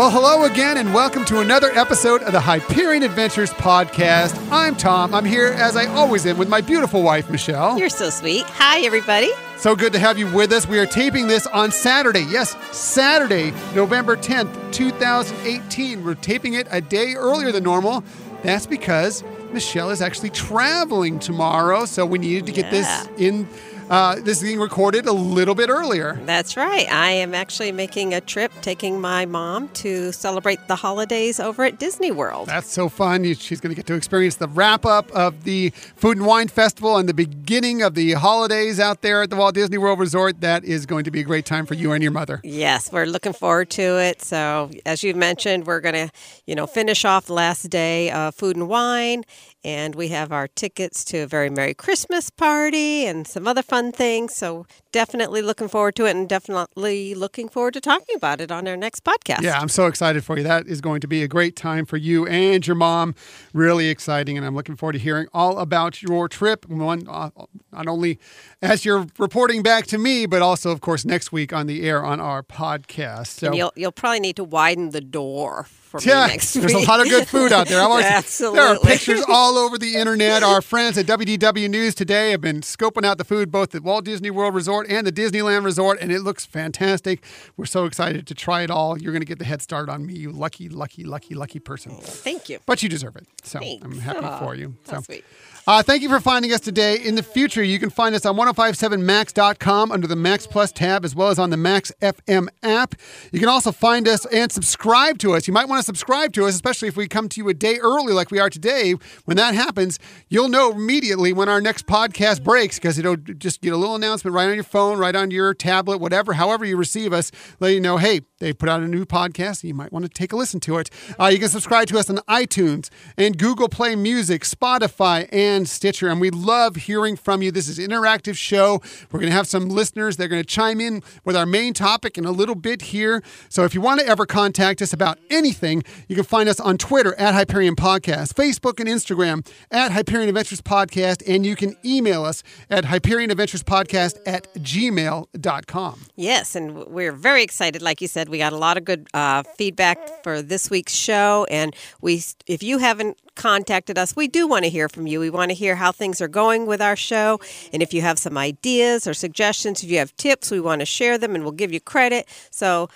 Well, hello again, and welcome to another episode of the Hyperion Adventures podcast. I'm Tom. I'm here, as I always am, with my beautiful wife, Michelle. You're so sweet. Hi, everybody. So good to have you with us. We are taping this on Saturday. Yes, Saturday, November 10th, 2018. We're taping it a day earlier than normal. That's because Michelle is actually traveling tomorrow, so we needed to get Yeah. this in. Uh, this is being recorded a little bit earlier. That's right. I am actually making a trip taking my mom to celebrate the holidays over at Disney World. That's so fun. She's going to get to experience the wrap up of the Food and Wine Festival and the beginning of the holidays out there at the Walt Disney World Resort. That is going to be a great time for you and your mother. Yes, we're looking forward to it. So, as you mentioned, we're going to, you know, finish off the last day of food and wine, and we have our tickets to a very merry Christmas party and some other fun things. So, definitely looking forward to it, and definitely looking forward to talking about it on our next podcast. Yeah, I'm so excited for you. That is going to be a great time for you and your mom. Really exciting, and I'm looking forward to hearing all about your trip. One, uh, not only as you're reporting back to me, but also, of course, next week on the air on our podcast. So. And you'll you'll probably need to widen the door for me Yeah, next there's week. a lot of good food out there. Always- Absolutely. There are pictures all over the internet. Our friends at WDW News today have been scoping out the food both at Walt Disney World Resort and the Disneyland Resort, and it looks fantastic. We're so excited to try it all. You're going to get the head start on me, you lucky, lucky, lucky, lucky person. Thank you. But you deserve it. So Thanks. I'm happy Aw, for you. So. sweet. Uh, thank you for finding us today. In the future, you can find us on 1057max.com under the Max Plus tab, as well as on the Max FM app. You can also find us and subscribe to us. You might want to subscribe to us, especially if we come to you a day early, like we are today. When that happens, you'll know immediately when our next podcast breaks because it'll just get a little announcement right on your phone, right on your tablet, whatever, however you receive us, let you know, hey, they put out a new podcast you might want to take a listen to it. Uh, you can subscribe to us on iTunes and Google Play Music, Spotify, and Stitcher. And we love hearing from you. This is interactive show. We're going to have some listeners. They're going to chime in with our main topic in a little bit here. So if you want to ever contact us about anything, you can find us on Twitter at Hyperion Podcast, Facebook and Instagram at Hyperion Adventures Podcast, and you can email us at Hyperion Adventures Podcast at gmail.com. Yes, and we're very excited. Like you said, we got a lot of good uh, feedback for this week's show, and we, if you haven't contacted us, we do want to hear from you. We want to hear how things are going with our show, and if you have some ideas or suggestions, if you have tips, we want to share them, and we'll give you credit. So.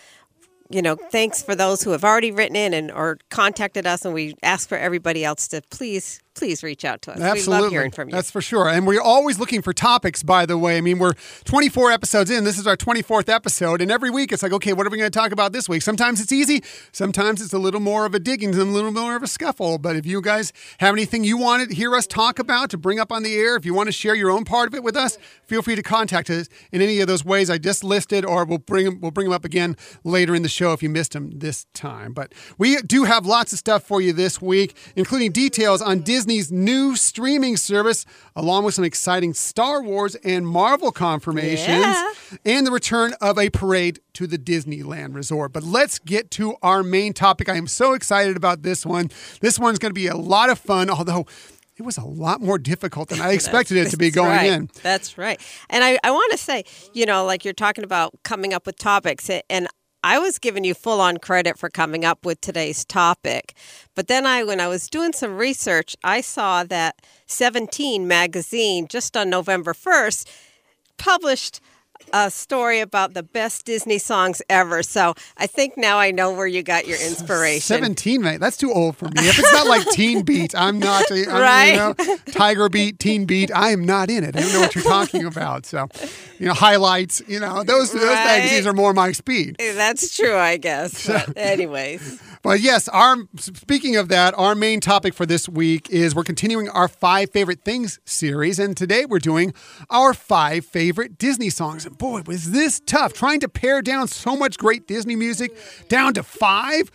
You know, thanks for those who have already written in and or contacted us, and we ask for everybody else to please, please reach out to us. Absolutely. We love hearing from you. That's for sure. And we're always looking for topics, by the way. I mean, we're 24 episodes in. This is our 24th episode. And every week it's like, okay, what are we going to talk about this week? Sometimes it's easy. Sometimes it's a little more of a digging, than a little more of a scuffle. But if you guys have anything you want to hear us talk about to bring up on the air, if you want to share your own part of it with us, feel free to contact us in any of those ways I just listed, or we'll bring them, we'll bring them up again later in the show if you missed them this time. But we do have lots of stuff for you this week, including details on Disney's new streaming service, along with some exciting Star Wars and Marvel confirmations, Yeah. and the return of a parade to the Disneyland Resort. But let's get to our main topic. I am so excited about this one. This one's going to be a lot of fun, although it was a lot more difficult than I expected it to be going right. in. That's right. And I, I want to say, you know, like you're talking about coming up with topics, and I was giving you full on credit for coming up with today's topic. But then I, when I was doing some research, I saw that 17 magazine just on November 1st published a story about the best Disney songs ever. So I think now I know where you got your inspiration. 17, mate. That's too old for me. If it's not like Teen Beat, I'm not, I'm, Right? you know, Tiger Beat, Teen Beat, I am not in it. I don't know what you're talking about. So, you know, highlights, you know, those, those Right. magazines are more my speed. That's true, I guess. But anyways. But yes, our speaking of that, our main topic for this week is we're continuing our five favorite things series, and today we're doing our five favorite Disney songs. And boy, was this tough trying to pare down so much great Disney music down to five.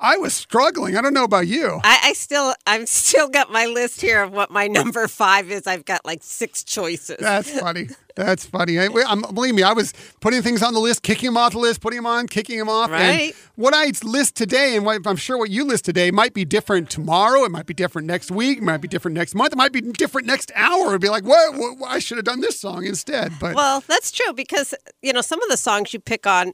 I was struggling. I don't know about you. I, I still, I'm still got my list here of what my number five is. I've got like six choices. That's funny. That's funny. I, I'm, believe me, I was putting things on the list, kicking them off the list, putting them on, kicking them off. And Right. what I list today, and what I'm sure what you list today, might be different tomorrow. It might be different next week. It might be different next month. It might be different next hour. It'd be like, what? what I should have done this song instead. But Well, that's true because you know some of the songs you pick on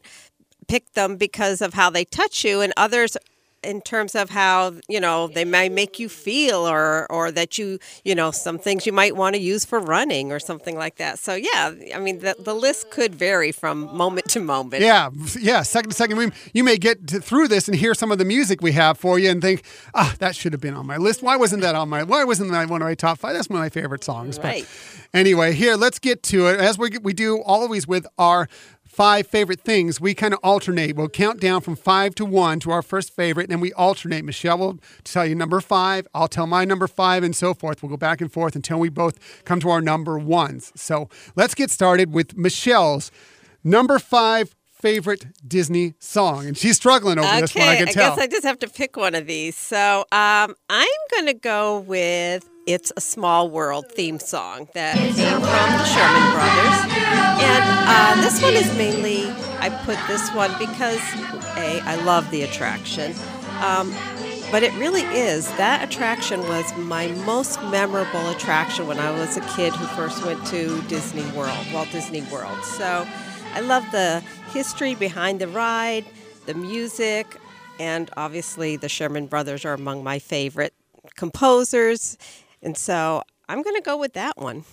pick them because of how they touch you, and others in terms of how you know they may make you feel or or that you you know some things you might want to use for running or something like that so yeah i mean the, the list could vary from moment to moment Yeah, yeah. Second to second, we, you may get to, through this and hear some of the music we have for you and think, ah, that should have been on my list. Why wasn't that on my? Why wasn't that one of my top five? That's one of my favorite songs. Right. But anyway, here let's get to it. As we we do always with our five favorite things, we kind of alternate. We'll count down from five to one to our first favorite, and we alternate. Michelle will tell you number five. I'll tell my number five, and so forth. We'll go back and forth until we both come to our number ones. So let's get started with Michelle's number five favorite Disney song, and she's struggling over this one. I can tell. I guess I just have to pick one of these. So um, I'm going to go with "It's a Small World" theme song that came from the Sherman Brothers, and uh, this one is mainly I put this one because a I love the attraction. Um, but it really is. That attraction was my most memorable attraction when I was a kid who first went to Disney World, Walt Disney World. So I love the history behind the ride, the music, and obviously the Sherman Brothers are among my favorite composers. And so I'm going to go with that one.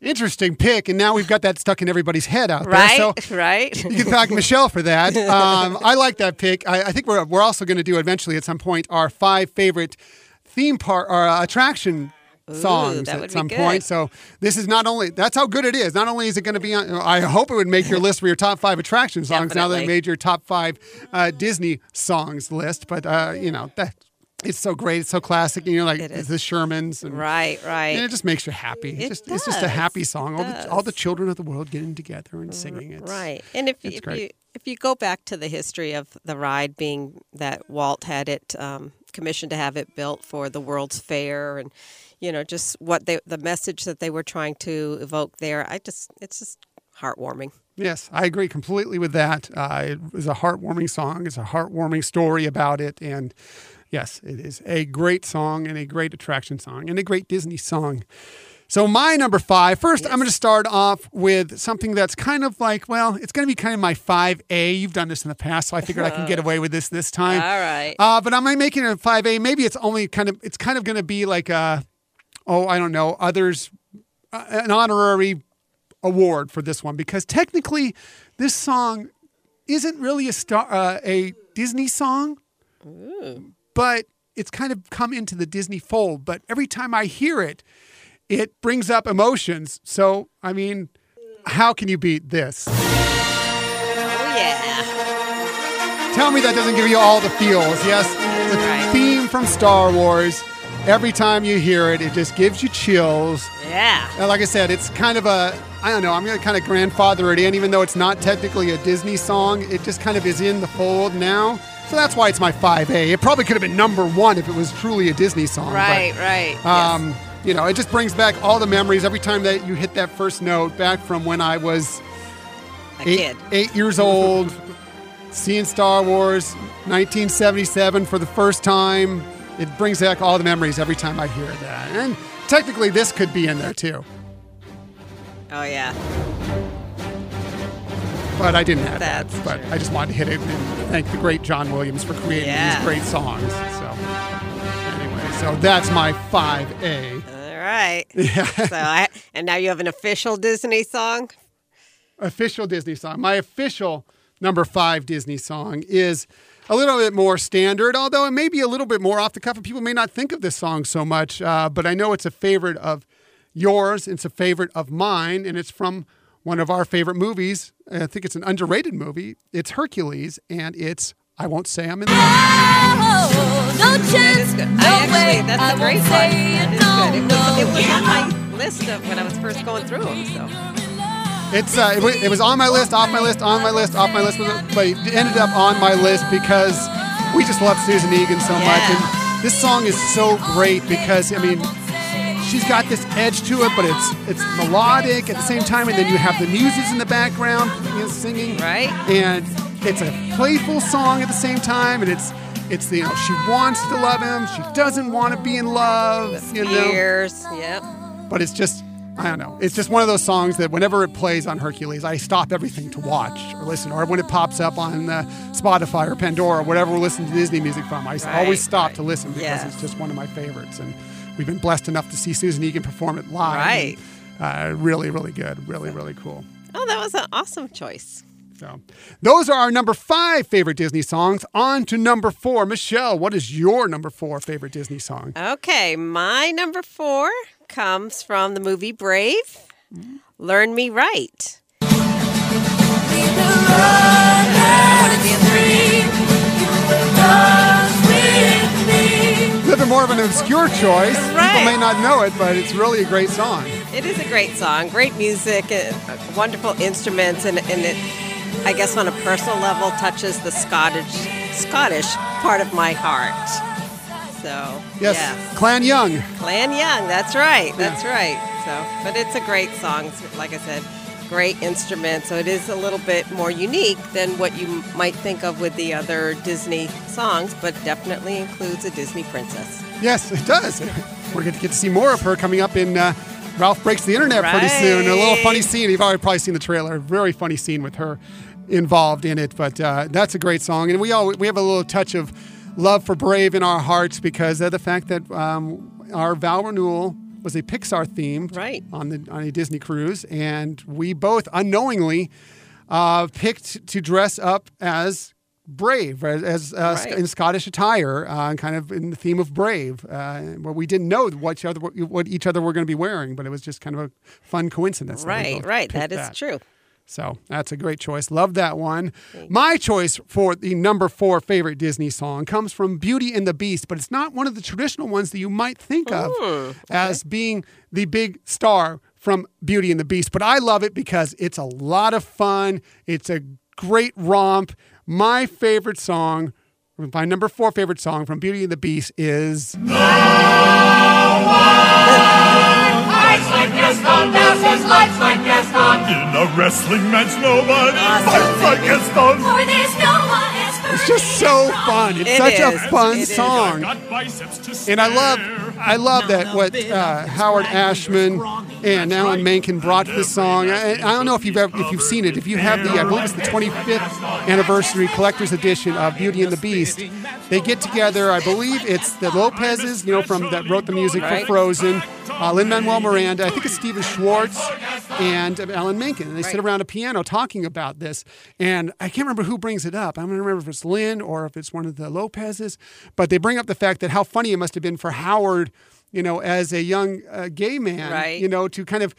Interesting pick, and now we've got that stuck in everybody's head out Right? there. So right? you can thank Michelle for that. Um, I like that pick. I, I think we're we're also going to do eventually at some point our five favorite theme park or uh, attraction songs that at some point. So this is not only that's how good it is. Not only is it going to be on. I hope it would make your list for your top five attraction songs. Now that it made your top five uh, Disney songs list, but uh, you know that. It's so great. It's so classic. And you're like, It is. this Shermans. And, right, right. and it just makes you happy. It just, It's just a happy song. All the, all the children of the world getting together and singing it. Right. And if, if you if you go back to the history of the ride being that Walt had it um, commissioned to have it built for the World's Fair and you know just what they the message that they were trying to evoke there, I just it's just heartwarming. Yes, I agree completely with that. Uh, it was a heartwarming song. It's a heartwarming story about it. And yes, it is a great song and a great attraction song and a great Disney song. So, my number five, first, I'm going to start off with something that's kind of like, well, it's going to be kind of my 5A. You've done this in the past, so I figured I can get away with this this time. All right. Uh, but I'm making it a 5A. Maybe it's only kind of, it's kind of going to be like a, oh, I don't know, others, uh, an honorary award for this one because technically this song isn't really a star, uh, a Disney song, but it's kind of come into the Disney fold. But every time I hear it, it brings up emotions. So, I mean, how can you beat this? oh yeah. Tell me that doesn't give you all the feels. Yes, the Right. theme from Star Wars. Every time you hear it, it just gives you chills. Yeah. And like I said, it's kind of a, I don't know, I'm going to kind of grandfather it in, even though it's not technically a Disney song. It just kind of is in the fold now. So that's why it's my 5A. It probably could have been number one if it was truly a Disney song. but, Right, right. Um, You know, it just brings back all the memories every time that you hit that first note back from when I was. A eight, kid. eight years old, seeing Star Wars 1977 for the first time. It brings back all the memories every time I hear that. And technically, this could be in there too, Oh yeah. But I didn't have that. But true. I just wanted to hit it and thank the great John Williams for creating Yeah. these great songs. So, anyway, so that's my 5A. All right. Yeah. So I and now you have an official Disney song. official Disney song. My official number five Disney song is a little bit more standard, although it may be a little bit more off the cuff, and people may not think of this song so much. Uh, but I know it's a favorite of yours. It's a favorite of mine, and it's from one of our favorite movies. I think it's an underrated movie. It's Hercules, and it's I won't say I'm in love. Oh, no chance, no actually, way, that's I a great one. say That it, is no, good. It was, it was no. on my list of when I was first going through them. So It's uh, it, it was on my list, off my list, on my list, off my list, but it ended up on my list because we just love Susan Egan so much, and this song is so great because I mean, she's got this edge to it, but it's it's melodic at the same time, and then you have the muses in the background you know, singing, Right. And it's a playful song at the same time, and it's it's you know she wants to love him, she doesn't want to be in love, you know, years. Yep. but it's just I don't know. It's just one of those songs that whenever it plays on Hercules, I stop everything to watch or listen. Or when it pops up on uh, Spotify or Pandora, or whatever we're listening to Disney music from, I Right, always stop right. to listen because it's just one of my favorites. And we've been blessed enough to see Susan Egan perform it live. Right. And, uh, really, really good. Really, really cool. Oh, that was an awesome choice. So, those are our number five favorite Disney songs. On to number four. Michelle, what is your number four favorite Disney song? Okay, my number four comes from the movie Brave. Learn Me Right. A little bit more of an obscure choice. People may not know it, but it's really a great song. It is a great song, great music, and uh, wonderful instruments, and, and it, I guess, on a personal level, touches the Scottish Scottish part of my heart. So Yes, yeah. Clan Young. Clan Young. That's right. That's right. So, but it's a great song. Like I said, great instrument. So it is a little bit more unique than what you might think of with the other Disney songs, but definitely includes a Disney princess. Yes, it does. We're going to get to see more of her coming up in uh, Ralph Breaks the Internet pretty soon. A little funny scene. You've already probably seen the trailer. A very funny scene with her involved in it. But uh, that's a great song. And we all we have a little touch of love for Brave in our hearts because of the fact that um, our vow renewal was a Pixar themed Right. on the on a Disney cruise, and we both unknowingly uh, picked to dress up as brave, as, as uh, Right. in Scottish attire, uh, kind of in the theme of brave. Uh, where we didn't know what each other what each other were going to be wearing, but it was just kind of a fun coincidence. Right, right. That is true. So that's a great choice. Love that one. My choice for the number four favorite Disney song comes from Beauty and the Beast, but it's not one of the traditional ones that you might think of as being the big star from Beauty and the Beast. But I love it because it's a lot of fun. It's a great romp. My favorite song, my number four favorite song from Beauty and the Beast is Lights like Gaston, passes lights like Gaston. In a wrestling match, nobody fights like Gaston. For there's no one as it's just so fun. It's It such a is. fun It is. song. Got biceps to And I love, spare. I love that what uh, Howard Ashman and Alan Menken brought to this song. I, I don't know if you've ever, if you've seen it. If you have the, I believe it's the 25th anniversary collector's edition of Beauty and the Beast. They get together. I believe it's the Lopez's, you know, from that wrote the music Right. for Frozen. Uh, Lin Manuel Miranda. I think it's Stephen Schwartz and uh, Alan Menken. And they sit around a piano talking about this. And I can't remember who brings it up. I don't remember if it's Lin or if it's one of the Lopez's. But they bring up the fact that how funny it must have been for Howard, you know, as a young uh, gay man, Right. you know, to kind of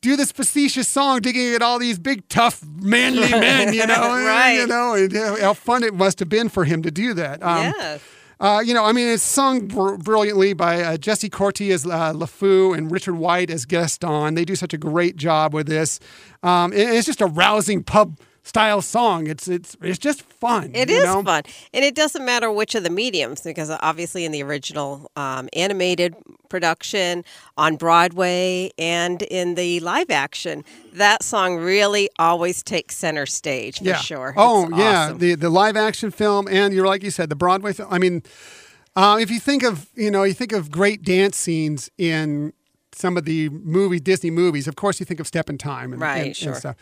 do this facetious song, digging at all these big, tough, manly men, you know, Right. you know, and uh, how fun it must have been for him to do that. Um, yes. uh, you know, I mean, it's sung br- brilliantly by uh, Jesse Corti as uh, LeFou and Richard White as Gaston. They do such a great job with this. Um, it's just a rousing pub style song. It's it's it's just fun. It is know? fun, and it doesn't matter which of the mediums because obviously in the original um, animated production on Broadway and in the live action, that song really always takes center stage for yeah. sure. Oh It's yeah, awesome. the the live action film and you're like you said the Broadway film. I mean, uh, if you think of you know you think of great dance scenes in some of the movie Disney movies, of course you think of Step in Time and, Right, and- and sure. stuff.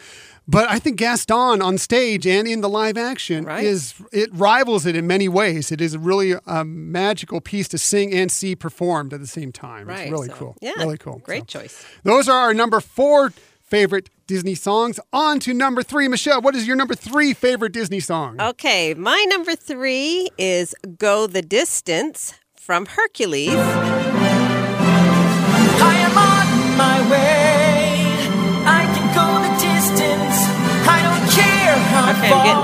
But I think Gaston on stage and in the live action Right. is it rivals it in many ways. It is really a magical piece to sing and see performed at the same time. right. It's really so, cool. Yeah, really cool. Great So- choice. those are our number four favorite Disney songs. On to number three. Michelle, what is your number three favorite Disney song? Okay, my number three is "Go the Distance" from Hercules.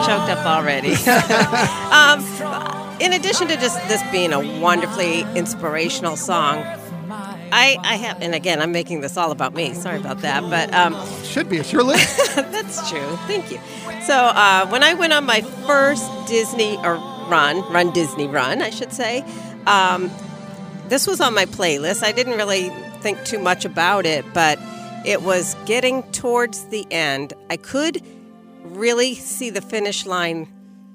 Choked up already. um, in addition to just this being a wonderfully inspirational song, I, I have, and again, I'm making this all about me. Sorry about that, but um, Should be. It's your list. that's true. Thank you. So uh, when I went on my first Disney or run, run Disney run, I should say, um, this was on my playlist. I didn't really think too much about it, but it was getting towards the end. I could really see the finish line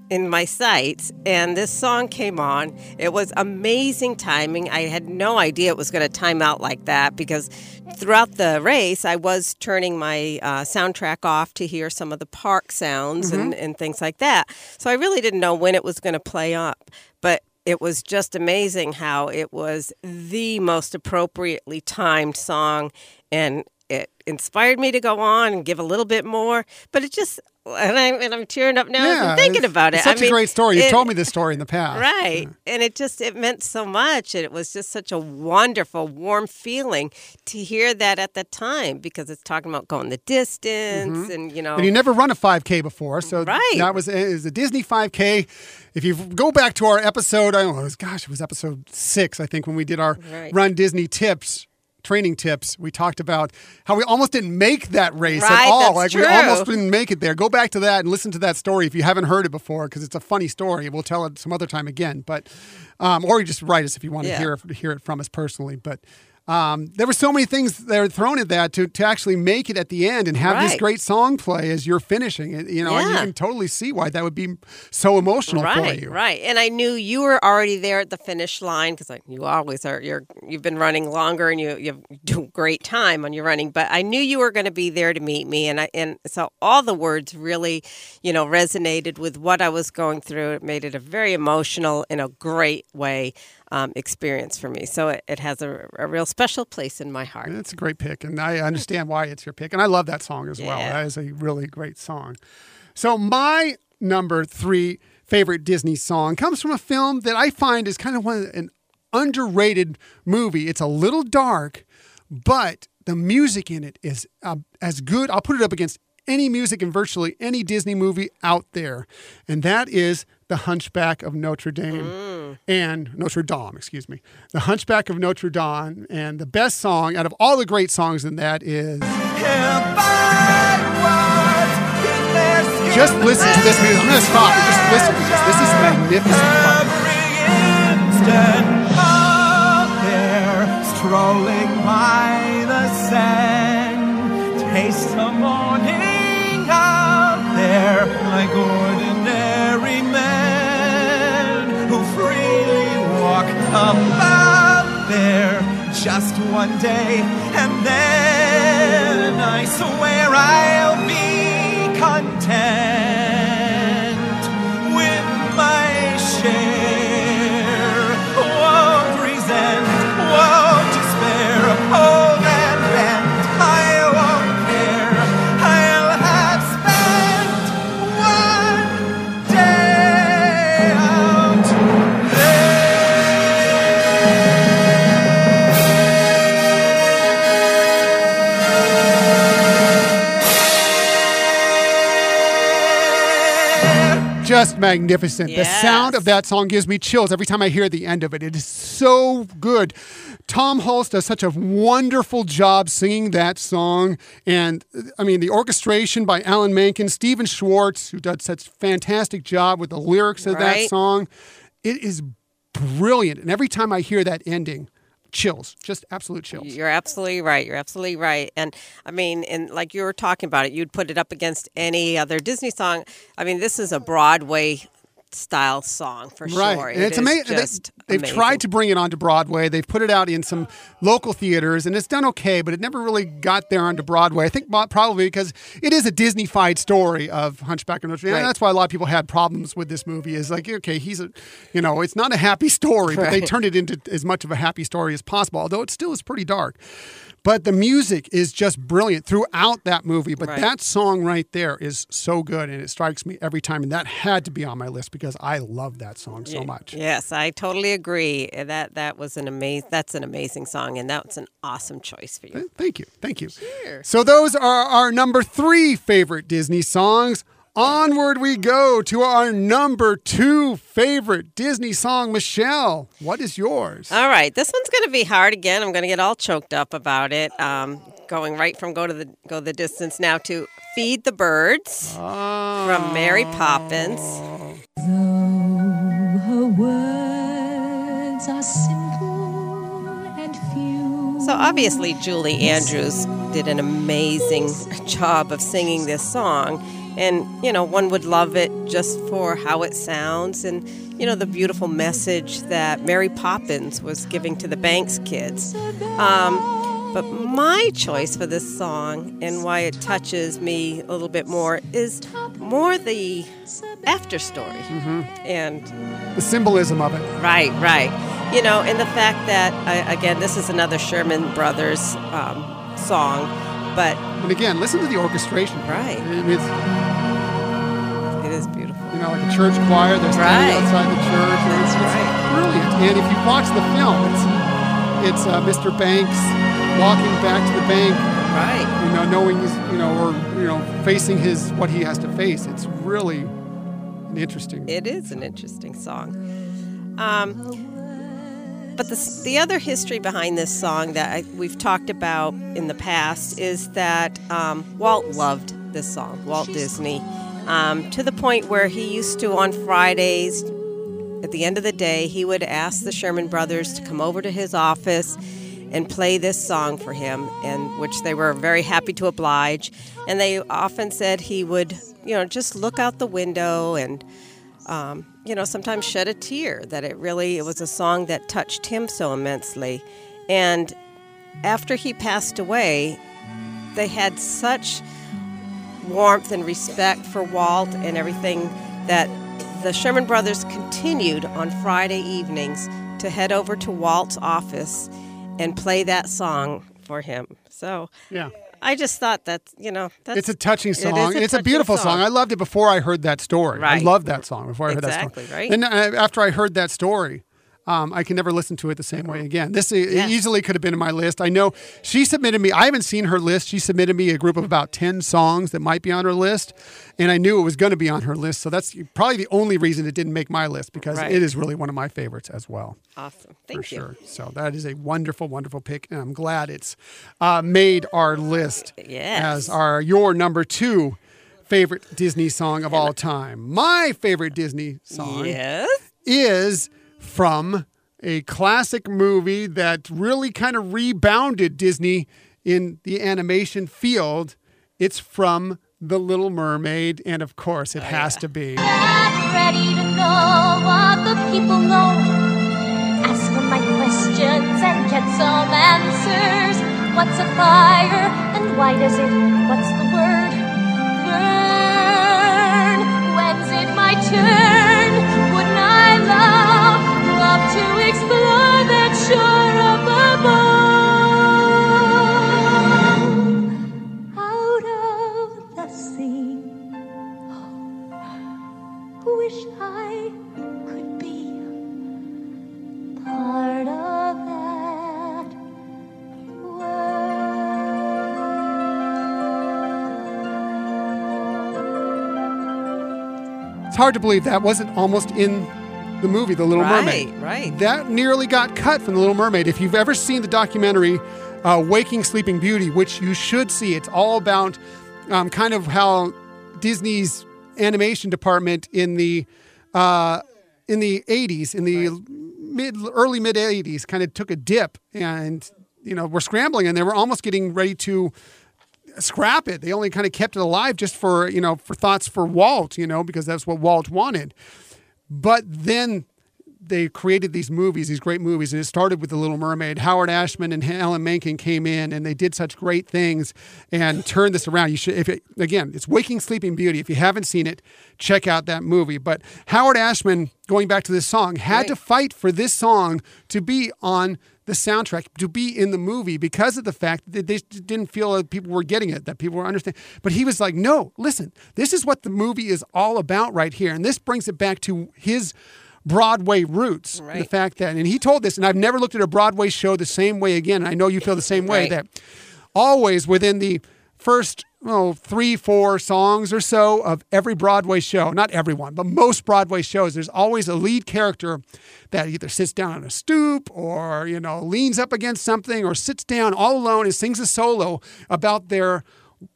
in my sights and this song came on. It was amazing timing. I had no idea it was going to time out like that because throughout the race, I was turning my uh, soundtrack off to hear some of the park sounds and, and things like that. So I really didn't know when it was going to play up. But it was just amazing how it was the most appropriately timed song and it inspired me to go on and give a little bit more but it just and I'm, and I'm tearing up now as I'm thinking about it. It's such I mean, a great story. You've told me this story in the past. Right. And it just it meant so much and it was just such a wonderful warm feeling to hear that at the time because it's talking about going the distance and you know Mm-hmm. And you never run a 5K before, so Right. that was it was a Disney 5K. If you go back to our episode, I don't know, it was, gosh, it was episode six, I think, when we did our Right. Run Disney tips. Training tips. We talked about how we almost didn't make that race at all. like we almost didn't make it there. Go back to that and listen to that story if you haven't heard it before, because it's a funny story. We'll tell it some other time again. But um, or you just write us if you want Yeah. to hear hear it from us personally. But um, there were so many things that were thrown at that to, to actually make it at the end and have this great song play as you're finishing it. You know, and you can totally see why that would be so emotional right, for you. Right, and I knew you were already there at the finish line because like you always are. You're you've been running longer and you you do great time on your running. But I knew you were going to be there to meet me, and I and so all the words really, you know, resonated with what I was going through. It made it a very emotional in a great way um, experience for me. So it, it has a, a real special place in my heart. It's a great pick, and I understand why it's your pick, and I love that song as well. That is a really great song. So my number three favorite Disney song comes from a film that I find is kind of one an underrated movie. It's a little dark, but the music in it is uh, as good. I'll put it up against any music in virtually any Disney movie out there, and that is The Hunchback of Notre Dame mm. and Notre Dame, excuse me. The Hunchback of Notre Dame, and the best song out of all the great songs in that is. Just listen to this music. I'm going to stop just listen to this. This is magnificent. instant there, strolling by the sand. Taste the morning out there, like ordinary walk about there. Just one day, and then I swear I'll be content Just magnificent. The sound of that song gives me chills every time I hear the end of it. It is so good. Tom Hulce does such a wonderful job singing that song. And uh, I mean, the orchestration by Alan Menken, Stephen Schwartz, who does such a fantastic job with the lyrics of that song. It is brilliant. And every time I hear that ending, chills, just absolute chills. You're absolutely right. You're absolutely right. And I mean, and like you were talking about it, you'd put it up against any other Disney song. I mean, this is a Broadway style song for Right, sure. and It it's amazing. They've tried to bring it onto Broadway. They've put it out in some local theaters, and it's done okay, but it never really got there onto Broadway. I think probably because it is a Disney-fied story of Hunchback of Notre Dame. Right. And that's why a lot of people had problems with this movie. Is like, okay, he's a, you know, it's not a happy story, but they turned it into as much of a happy story as possible. Although it still is pretty dark. But the music is just brilliant throughout that movie. But Right. that song right there is so good, and it strikes me every time. And that had to be on my list because I love that song so much. Yes, I totally agree. That that was an amazing. That's an amazing song, and that's an awesome choice for you. Thank you. Thank you. So those are our number three favorite Disney songs. Onward we go to our number two favorite Disney song. Michelle, what is yours? All right, this one's going to be hard again. I'm going to get all choked up about it. Um, going right from go to the go the distance now to feed the birds from Mary Poppins. Her words are simple and few. So obviously Julie Andrews did an amazing job of singing this song, And, you know, one would love it just for how it sounds and, you know, the beautiful message that Mary Poppins was giving to the Banks kids. Um, but my choice for this song and why it touches me a little bit more is more the after story. And The symbolism of it. Right, right. You know, and the fact that, again, this is another Sherman Brothers um, song, but And again, listen to the orchestration. Right. I mean, it's, it is beautiful. you know, like a church choir. Standing Right. outside the church. and It's, it's right. brilliant. And if you watch the film, it's it's uh, Mr. Banks walking back to the bank, Right. you know, knowing he's, you know, or you know, facing his what he has to face. It's really an interesting. It is an interesting song. Um, but the, the other history behind this song that I, we've talked about in the past is that um, Walt loved this song, Walt Disney, um, to the point where he used to, on Fridays, at the end of the day, he would ask the Sherman brothers to come over to his office and play this song for him, and which they were very happy to oblige. And they often said he would, you know, just look out the window and, um, you know, sometimes shed a tear. That it really it was a song that touched him so immensely. And after he passed away, they had such warmth and respect for Walt and everything that the Sherman brothers continued on Friday evenings to head over to Walt's office and play that song for him. So Yeah. I just thought that, you know, that's It's a touching song. it's a touching beautiful song. I loved it before I heard that story. I loved that song before I heard that Exactly, story. right. And uh, after I heard that story, um, I can never listen to it the same way again. This Yes. easily could have been in my list. I know she submitted me. I haven't seen her list. She submitted me a group of about ten songs that might be on her list, and I knew it was going to be on her list. So that's probably the only reason it didn't make my list because Right. it is really one of my favorites as well awesome. Thank for you. sure. So that is a wonderful, wonderful pick, and I'm glad it's uh, made our list Yes. as our your number two favorite Disney song of all time. My favorite Disney song Yes. is from a classic movie that really kind of rebounded Disney in the animation field. It's from The Little Mermaid, and of course, it oh, has to be. I'm ready to know what the people know. Ask them my questions and get some answers. What's a fire and why does it? What's the word? Burn. When's it my turn? Wish I could be part of that It's hard to believe that wasn't almost in the movie The Little Right, Mermaid. right. That nearly got cut from The Little Mermaid. If you've ever seen the documentary uh, Waking Sleeping Beauty, which you should see, it's all about um, kind of how Disney's animation department in the uh, in the 80s, in the mid early mid 80s, kind of took a dip and you know were scrambling and they were almost getting ready to scrap it. They only kind of kept it alive just for, you know, for thoughts for Walt, you know, because that's what Walt wanted. But then they created these movies, these great movies, and it started with The Little Mermaid. Howard Ashman and Alan Menken came in, and they did such great things and turned this around. You should, if it, again, it's Waking Sleeping Beauty. If you haven't seen it, check out that movie. But Howard Ashman, going back to this song, had to fight for this song to be on the soundtrack to be in the movie because of the fact that they didn't feel that people were getting it, that people were understanding. But he was like, no, listen, this is what the movie is all about right here. And this brings it back to his Broadway roots. The fact that, and he told this, and I've never looked at a Broadway show the same way again. I know you feel the same way Right. that always within the first oh, three, four songs or so of every Broadway show, not everyone, but most Broadway shows, there's always a lead character that either sits down on a stoop or, you know, leans up against something or sits down all alone and sings a solo about their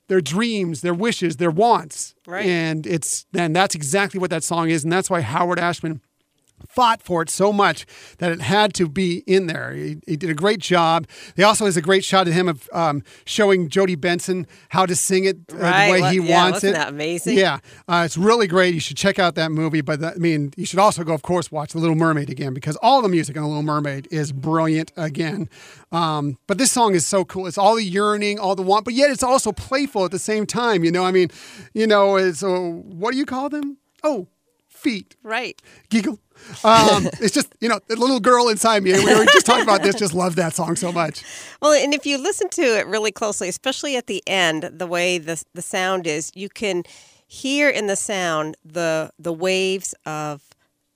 their dreams, their wishes, their wants. Right. And it's and that's exactly what that song is. And that's why Howard Ashman fought for it so much that it had to be in there. He, he did a great job. They also has a great shot of him of um, showing Jodi Benson how to sing it uh, Right, the way what- he yeah, wants it. that amazing? Yeah, uh, it's really great. You should check out that movie. But that, I mean, you should also go, of course, watch The Little Mermaid again because all the music in The Little Mermaid is brilliant again. Um, but this song is so cool. It's all the yearning, all the want, but yet it's also playful at the same time. You know, I mean, you know, it's uh, what do you call them? Oh, feet Right. giggle. Um, it's just you know the little girl inside me. We were just talking about this. Just love that song so much. Well, and if you listen to it really closely, especially at the end, the way the the sound is, you can hear in the sound the the waves of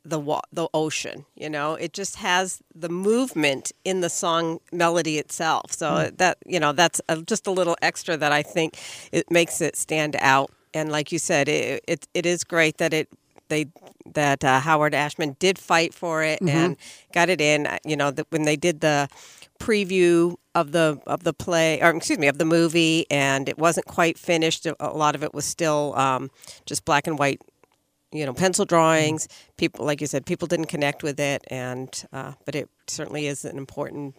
the wa- the ocean. You know, it just has the movement in the song melody itself. So that you know, that's a, just a little extra that I think it makes it stand out. And like you said, it it, it is great that it they that uh, Howard Ashman did fight for it and got it in. Uh, You know, that when they did the preview of the of the play, or excuse me, of the movie, and it wasn't quite finished. A a lot of it was still um, just black and white. You know, pencil drawings. People, like you said, people didn't connect with it, and uh, but it certainly is an important,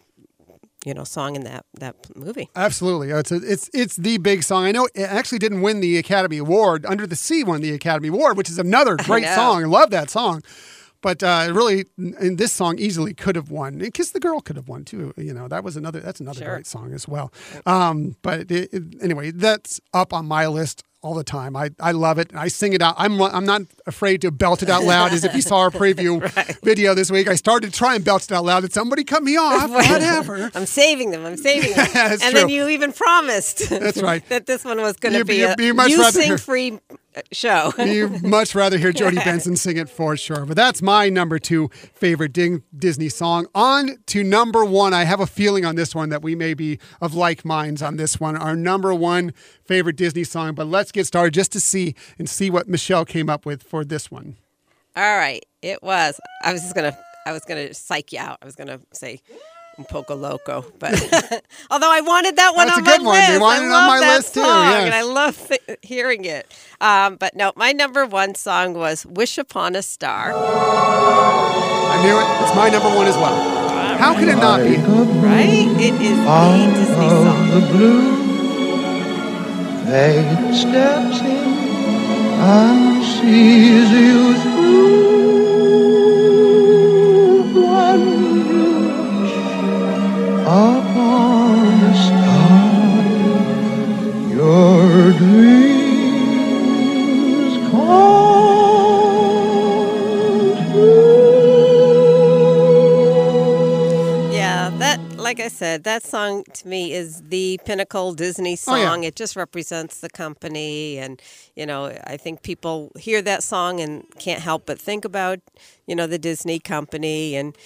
you know, song in that that movie. Absolutely, it's a, it's it's the big song. I know it actually didn't win the Academy Award. Under the Sea won the Academy Award, which is another great know. song. I love that song. But uh, really, and this song easily could have won. And Kiss the Girl could have won too. You know, that was another. That's another Sure. great song as well. Um, but it, it, anyway, that's up on my list all the time. I, I love it. I sing it out. I'm I'm not afraid to belt it out loud. As if you saw our preview video this week, I started to try and belt it out loud. Did somebody cut me off? Whatever. I'm saving them. I'm saving them. That's and then you even promised. That's right. that this one was going to be you- a you you sing free show. You'd much rather hear Jodi Benson sing it for sure. But that's my number two favorite Ding- Disney song. On to number one. I have a feeling on this one that we may be of like minds on this one. Our number one favorite Disney song. But let's get started just to see and see what Michelle came up with for this one. All right, it was. I was just gonna. I was gonna psych you out. I was gonna say. Un poco loco, but although I wanted that one That's on a good my one. list, You wanted I it on love my that list too, song, yes. and I love th- hearing it. Um, but no, my number one song was "Wish Upon a Star." I knew it. It's my number one as well. How could it not be? Right? It is the Disney song. the blue Fate steps in and sees you through like I said, that song to me is the pinnacle Disney Oh, yeah. song. It just represents the company and you know, I think people hear that song and can't help but think about, you know, the Disney company and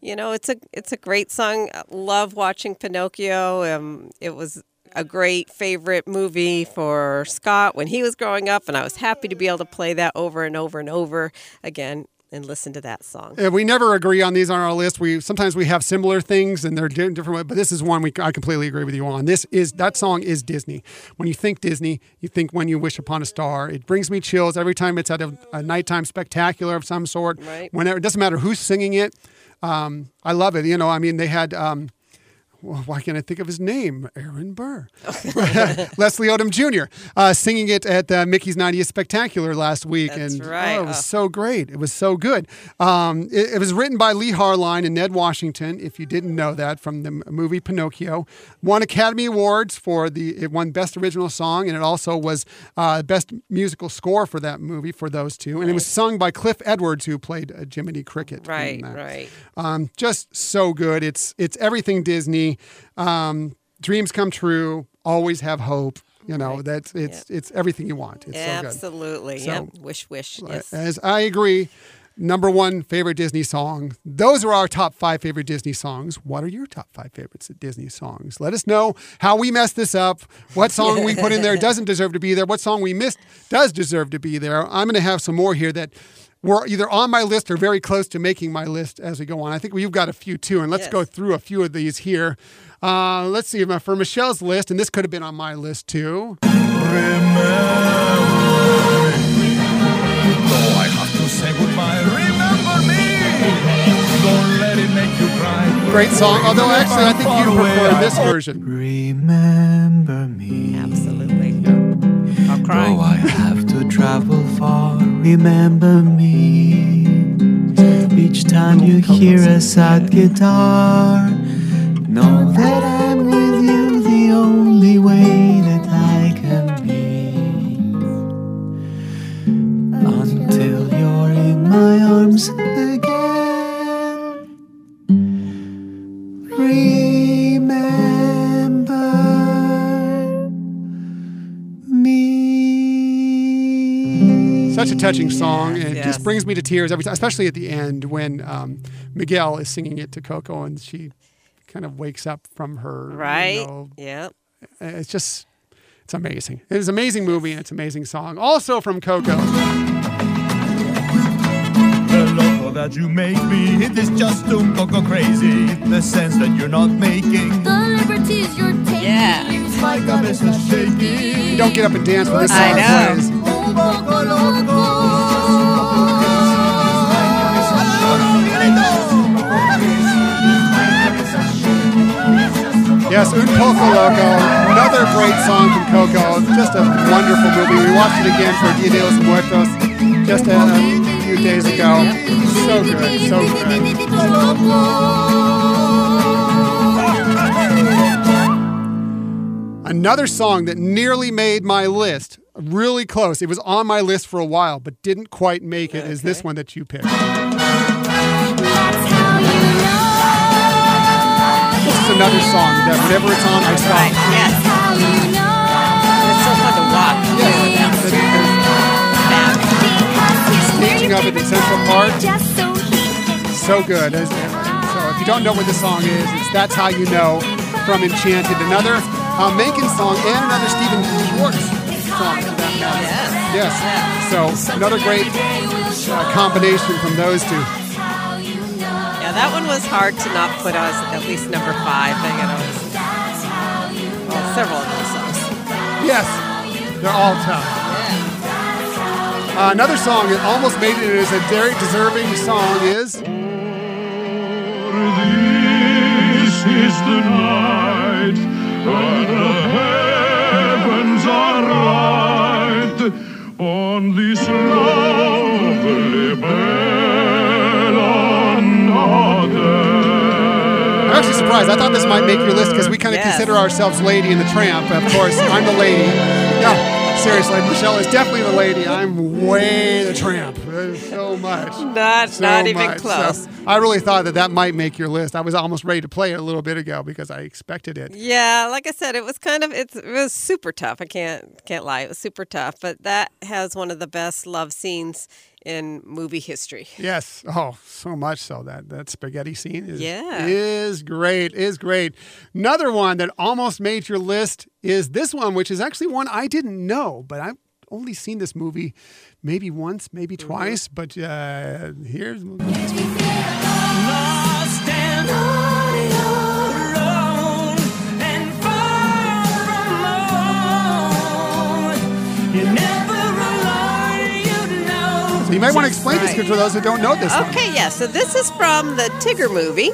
you know, it's a it's a great song. I Love watching Pinocchio. Um, it was a great favorite movie for Scott when he was growing up, and I was happy to be able to play that over and over and over again and listen to that song. We never agree on these on our list. We sometimes we have similar things and they're different. ways, But this is one we I completely agree with you on. This is that song is Disney. When you think Disney, you think When You Wish Upon a Star. It brings me chills every time it's at a, a nighttime spectacular of some sort. Right. Whenever it doesn't matter who's singing it. Um, I love it. You know, I mean, they had. Um, well, why can't I think of his name? Aaron Burr. Leslie Odom Jr. Uh, singing it at uh, Mickey's 90th Spectacular last week. That's and right. oh, it was Oh. so great. It was so good. Um, it, it was written by Leigh Harline and Ned Washington, if you didn't know that, from the movie Pinocchio. Won Academy Awards for the, it won Best Original Song, and it also was uh, Best Musical Score for that movie for those two. And it was sung by Cliff Edwards, who played uh, Jiminy Cricket. Right, right. Um, just so good. It's it's everything Disney. Um, dreams come true. Always have hope. You know that's it's it's everything you want. It's so good. Absolutely. So- yep. Wish, wish. Yes. As I agree, number one favorite Disney song. Those are our top five favorite Disney songs. What are your top five favorites Disney songs? Let us know how we messed this up. What song we put in there doesn't deserve to be there. What song we missed does deserve to be there. I'm going to have some more here that were either on my list or very close to making my list as we go on. I think we've got a few too, and let's Yes. go through a few of these here. Uh, let's see for Michelle's list, and this could have been on my list too. Though I have to say goodbye, remember me. great song. Although actually, I think you prefer this version. Remember me. Absolutely. I'll cry. Though I have to travel far, remember me. Each time you hear a sad guitar, know that I'm with you the only way that I can be. Until you're in my arms again. Remember Such a touching song, and it yes. just brings me to tears every time, especially at the end when um, Miguel is singing it to Coco, and she kind of wakes up from her. you Right? know, Yep. it's just, it's amazing. It's an amazing movie, and it's an amazing song. Also from Coco. The loco that you make me, it is just un poco crazy. The sense that you're not making. The liberties you're taking. Yeah. My cabeza is shaking. You don't get up and dance when this song I know. plays. Yes, Un Poco Loco, another great song from Coco. Just a wonderful movie. We watched it again for Dia de los Muertos just a, a few days ago. So good, so good. Another song that nearly made my list, really close. It was on my list for a while, but didn't quite make it. Is this one that you picked? This is another song that whenever it's on, I stop. Right. Yes. It's so fun to watch. Yes, too. Staging of it in Central Park, so good. As- and so if you don't know what the song is, it's That's How You Know from Enchanted. Another uh, Menken song and another Stephen Schwartz song. for that matter. Yes. So another great uh, combination from those two. Yeah, that one was hard to not put us at least number five. You know, well, several of those songs. Yes, they're all tough. Uh, another song that almost made it as a very deserving song is This is the night on this lovely bella notte. I'm actually surprised. I thought this might make your list because we kind of Yes. consider ourselves Lady and the Tramp. Of course, I'm the lady. No, seriously, Michelle is definitely the lady. I'm way the Tramp. There's so much. Not, So not even much. close. So I really thought that that might make your list. I was almost ready to play it a little bit ago because I expected it. Yeah, like I said, it was kind of it's, it was super tough. I can't can't lie, it was super tough. But that has one of the best love scenes in movie history. Yes. Oh, so much so that that spaghetti scene is Yeah. is great. Is great. Another one that almost made your list is this one, which is actually one I didn't know, but I've only seen this movie maybe once, maybe Mm-hmm. twice. But uh, here's Lost and alone and far from home. You're never you might want to explain this to those who don't know this one. Okay, yeah. So this is from the Tigger movie,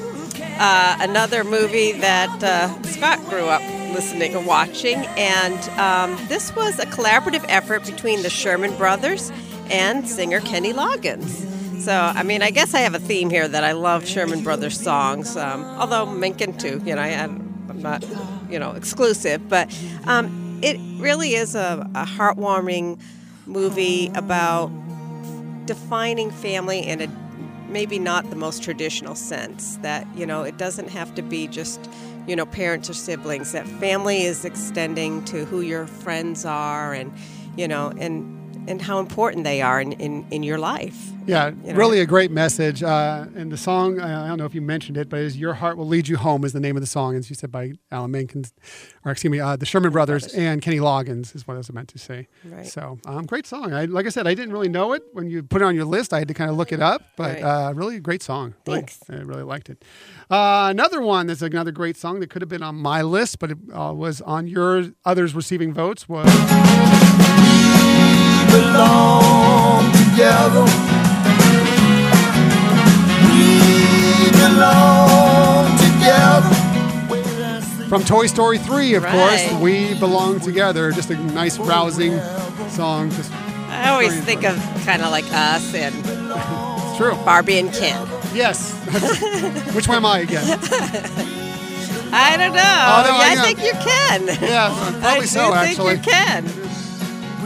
uh, another movie that uh, Scott grew up listening and watching, and um, this was a collaborative effort between the Sherman Brothers and singer Kenny Loggins. So, I mean, I guess I have a theme here that I love Sherman Brothers songs, um, although Menken too. You know, I, I'm not, you know, exclusive, but um, it really is a, a heartwarming movie about defining family in a maybe not the most traditional sense that you know it doesn't have to be just you know parents or siblings that family is extending to who your friends are and you know and and how important they are in, in, in your life Yeah, You know. really a great message. Uh, and the song, I don't know if you mentioned it, but is "Your Heart Will Lead You Home" is the name of the song, and she said by Alan Menken, or excuse me, uh, the Sherman Brothers and Kenny Loggins is what I was meant to say. Right. So, um, great song. I, like I said, I didn't really know it when you put it on your list. I had to kind of look it up, but Right. uh, really a great song. Really, Thanks. I really liked it. Uh, another one that's another great song that could have been on my list, but it uh, was on your others receiving votes was. Belong together. We belong together. from Toy Story 3, of Right. course. We belong together. Just a nice, rousing song. Just I always think of kind of like us and it's true. Barbie and Ken. Yes. Which one am I again? I don't know. Oh, no, yeah, I I think you're Ken. Yeah, I probably do so. think Actually, you're Ken.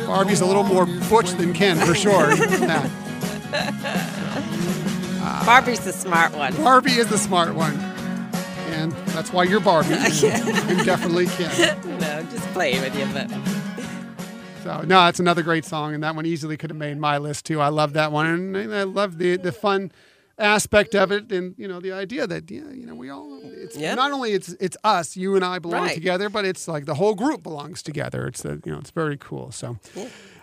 Barbie's a little more butch than Ken for sure. Yeah. Barbie's the smart one. Barbie is the smart one, and that's why you're Barbie. and, and definitely Ken. No, just playing with you, but So no, that's another great song, and that one easily could have made my list too. I love that one, and I love the the fun aspect of it, and you know the idea that yeah, you know we all it's Yep. not only it's it's us, you and I belong Right. together, but it's like the whole group belongs together. It's the you know it's very cool. So.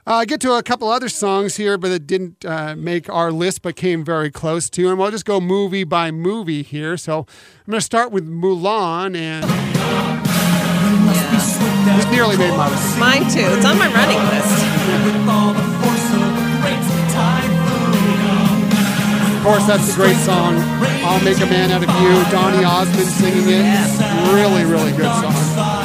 Uh, I get to a couple other songs here, but it didn't uh, make our list, but came very close to. And we'll just go movie by movie here. So I'm going to start with Mulan, and this nearly made my list. mine too. It's on my running list. course, that's a great song. I'll Make a Man Out of You. Donny Osmond singing it. Really, really good song.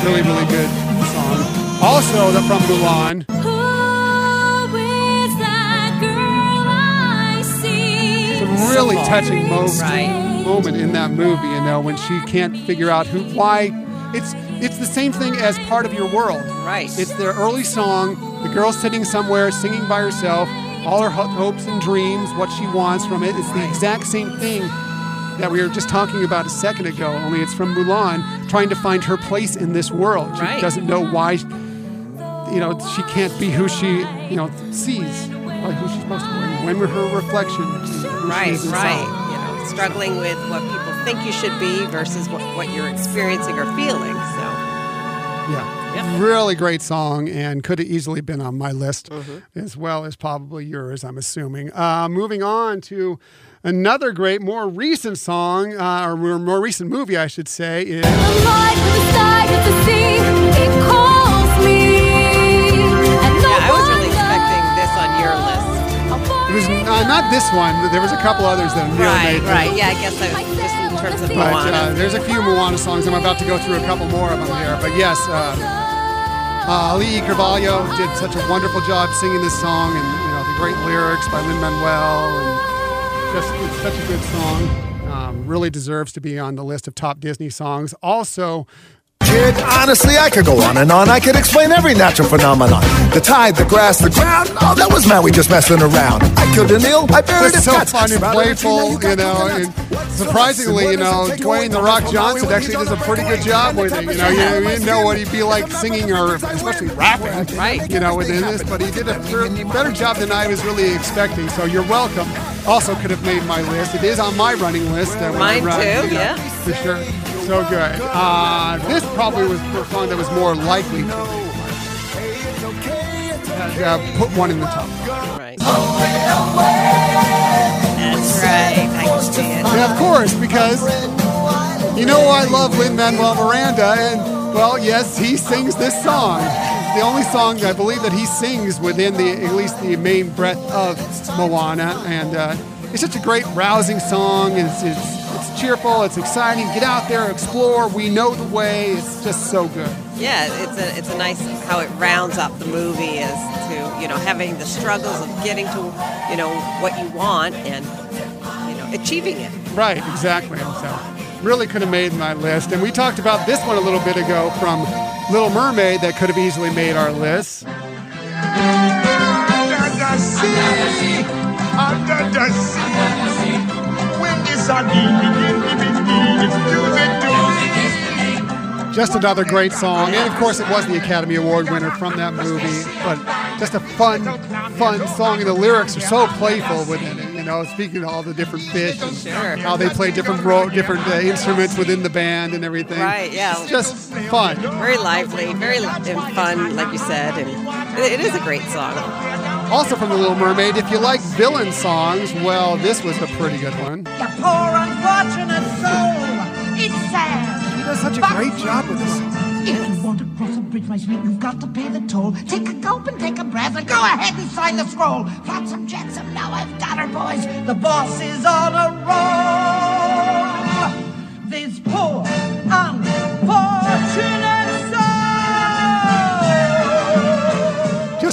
Really, really good song. Also, the from Mulan. Who is that girl I see? It's a really touching moment, Right. moment in that movie. You know, when she can't figure out who, why. It's it's the same thing as part of your world. Right. It's their early song. The girl sitting somewhere singing by herself. All her hopes and dreams, what she wants from it. It's the exact same thing that we were just talking about a second ago. Only it's from Mulan, trying to find her place in this world. She Right. doesn't know why. You know, she can't be who she you know sees, like who she's supposed to be. When her reflection. Right, is right. You know, struggling with what people think you should be versus what, what you're experiencing or feeling. So, Yeah. Yep. Really great song and could have easily been on my list Mm-hmm. as well as probably yours, I'm assuming. Uh, moving on to another great, more recent song, uh, or more, more recent movie, I should say, is The light with the sky with the sea, it calls me. And no yeah, I was really expecting this on your list. it was uh, not this one, but there was a couple others that nearly Right, made right. Yeah, I guess I was just in terms of But uh, there's a few Moana songs. I'm about to go through a couple more of them here. But yes, uh, uh, Auli'i Cravalho did such a wonderful job singing this song, and you know the great lyrics by Lin Manuel, and just it's such a good song. Um, really deserves to be on the list of top Disney songs. Also, Kid, honestly, I could go on and on. I could explain every natural phenomenon. The tide, the grass, the ground. Oh, that was Maui just messing around. I killed an eel. I buried just its so guts. fun and playful, got you know. And surprisingly, you know, What does it take away Dwayne the the Rock Johnson actually does a pretty good job with it. You know, you, you didn't know what he'd be like singing or especially rapping, Right. You know, within this, but he did a better job than I was really expecting. So you're welcome. Also, could have made my list. It is on my running list. uh, when I Mine run, too, you know, yeah. for sure. So good. Uh, this probably was the song that was more likely to uh, put one in the top. Right. That's right. I can see it. And of course, because you know I love Lin Manuel Miranda, and well, yes, he sings this song. It's the only song I believe that he sings within the at least the main breadth of Moana, and uh, it's such a great, rousing song. It's, it's it's cheerful, it's exciting. Get out there, explore. We know the way. It's just so good. Yeah, it's a it's a nice how it rounds up the movie is to you know having the struggles of getting to you know what you want and you know achieving it. Right, exactly. So, really could have made my list. And we talked about this one a little bit ago from Little Mermaid that could have easily made our list. Under the sea, under the sea. When dozy. Just another great song. And of course, it was the Academy Award winner from that movie. But just a fun, fun song. And the lyrics are so playful within it. You know, speaking of all the different fish and Sure. how they play different ro- different uh, instruments within the band and everything. Right, yeah. It's just fun. Very lively, very li- and fun, like you said, and it is a great song. Also from The Little Mermaid, if you like villain songs, well, this was a pretty good one. You poor unfortunate soul. It's sad. He does such a great job with this. If you want to cross a bridge, my sweet, you've got to pay the toll. Take a gulp and take a breath and go ahead and sign the scroll. Flotsam, jetsam, now I've got her, boys. The boss is on a roll. This poor unfortunate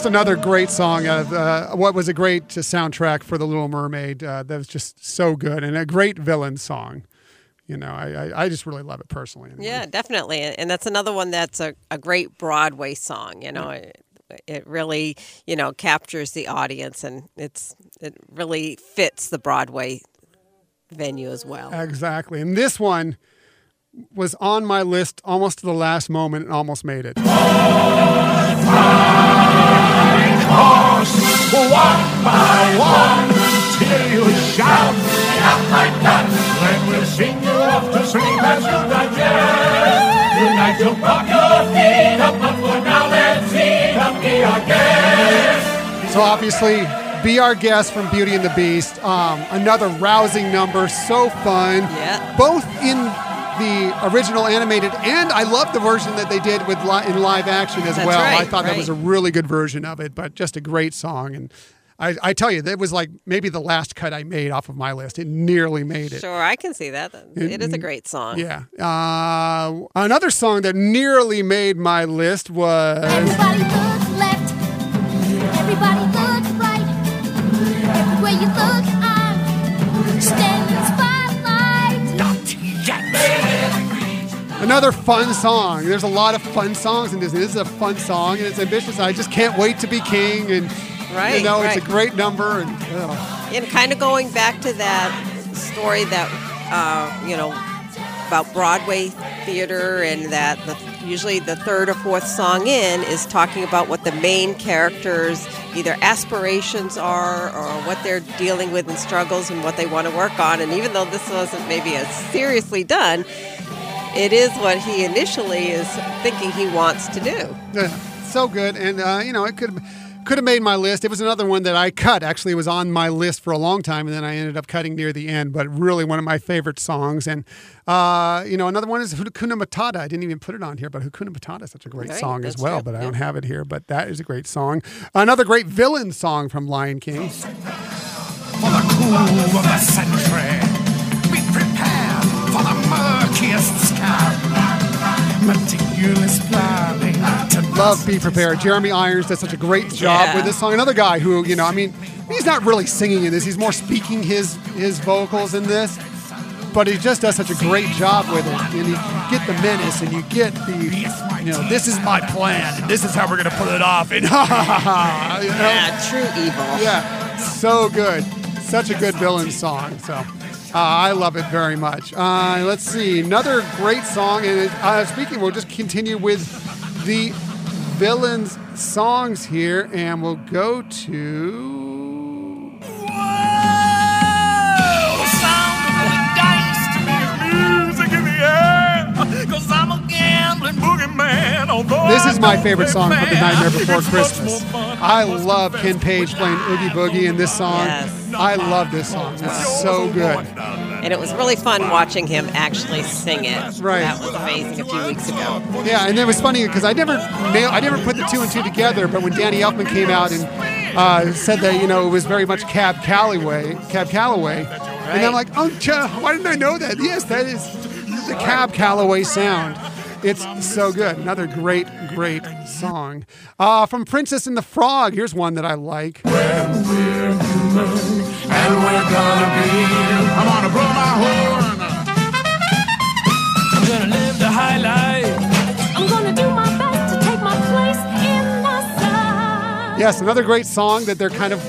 just another great song of uh, what was a great soundtrack for The Little Mermaid. Uh, that was just so good and a great villain song. You know, I, I, I just really love it personally. anyway. Yeah, definitely. And that's another one that's a, a great Broadway song. You know, it, it really, you know, captures the audience and it's it really fits the Broadway venue as well. Exactly. And this one was on my list almost to the last moment and almost made it. One by one, till you shout. Then we'll sing you off to sleep as you digest. Tonight you'll pop your feet up, but for now let's eat up be our guest. So obviously, be our guest from Beauty and the Beast. Um, another rousing number, so fun. Yeah. Both in the original animated, and I love the version that they did with li- in live action as That's well. I right, thought that was a really good version of it, but just a great song. And I, I tell you, that was like maybe the last cut I made off of my list. It nearly made it. Sure, I can see that. It is a great song. Yeah. Uh, another song that nearly made my list was. Another fun song. There's a lot of fun songs in Disney. This is a fun song and it's ambitious. I just can't wait to be king. And Right, you know, it's a great number. And. And kind of going back to that story that, uh, you know, about Broadway theater and that the, usually the third or fourth song in is talking about what the main characters' either aspirations are or what they're dealing with and struggles and what they want to work on. And even though this wasn't maybe as seriously done, it is what he initially is thinking he wants to do. Yeah, so good, and uh, you know it could could have made my list. It was another one that I cut. Actually, it was on my list for a long time, and then I ended up cutting near the end. But really, one of my favorite songs. And uh, you know, another one is Hakuna Matata. I didn't even put it on here, but Hakuna Matata is such a great Right, song as well. true, But I don't have it here. But that is a great song. Another great villain song from Lion King. For the cool of the century, murkiest sky. Meticulous planning to Love Be Prepared. Jeremy Irons does such a great job Yeah. with this song. Another guy who, you know, I mean, he's not really singing in this. He's more speaking his his vocals in this. But he just does such a great job with it. And you get the menace and you get the, you know, this is my plan and this is how we're going to pull it off. And ha ha ha ha. You know? Yeah, true evil. Yeah, so good. Such a good villain song. So I love it very much. Uh, let's see. Another great song. And uh, speaking, we'll just continue with the villains songs here. And we'll go to. the This is my favorite play song from The Nightmare Before it's Christmas. I love Ken Page playing Oogie Boogie in this song. Yes. I love this song. It's so good. And it was really fun watching him actually sing it. Right. That was amazing a few weeks ago. Yeah, and it was funny because I never nail, I never put the two and two together. But when Danny Elfman came out and uh, said that you know it was very much Cab Calloway, Cab Calloway, and I'm like, oh, why didn't I know that? Yes, that is the Cab Calloway sound. It's so good. Another great, great song. Uh, from Princess and the Frog, here's one that I like. And we're gonna be. I'm gonna blow my horn. I'm gonna live the high life. I'm gonna do my best to take my place in the sun. Yes, another great song that they're kind of.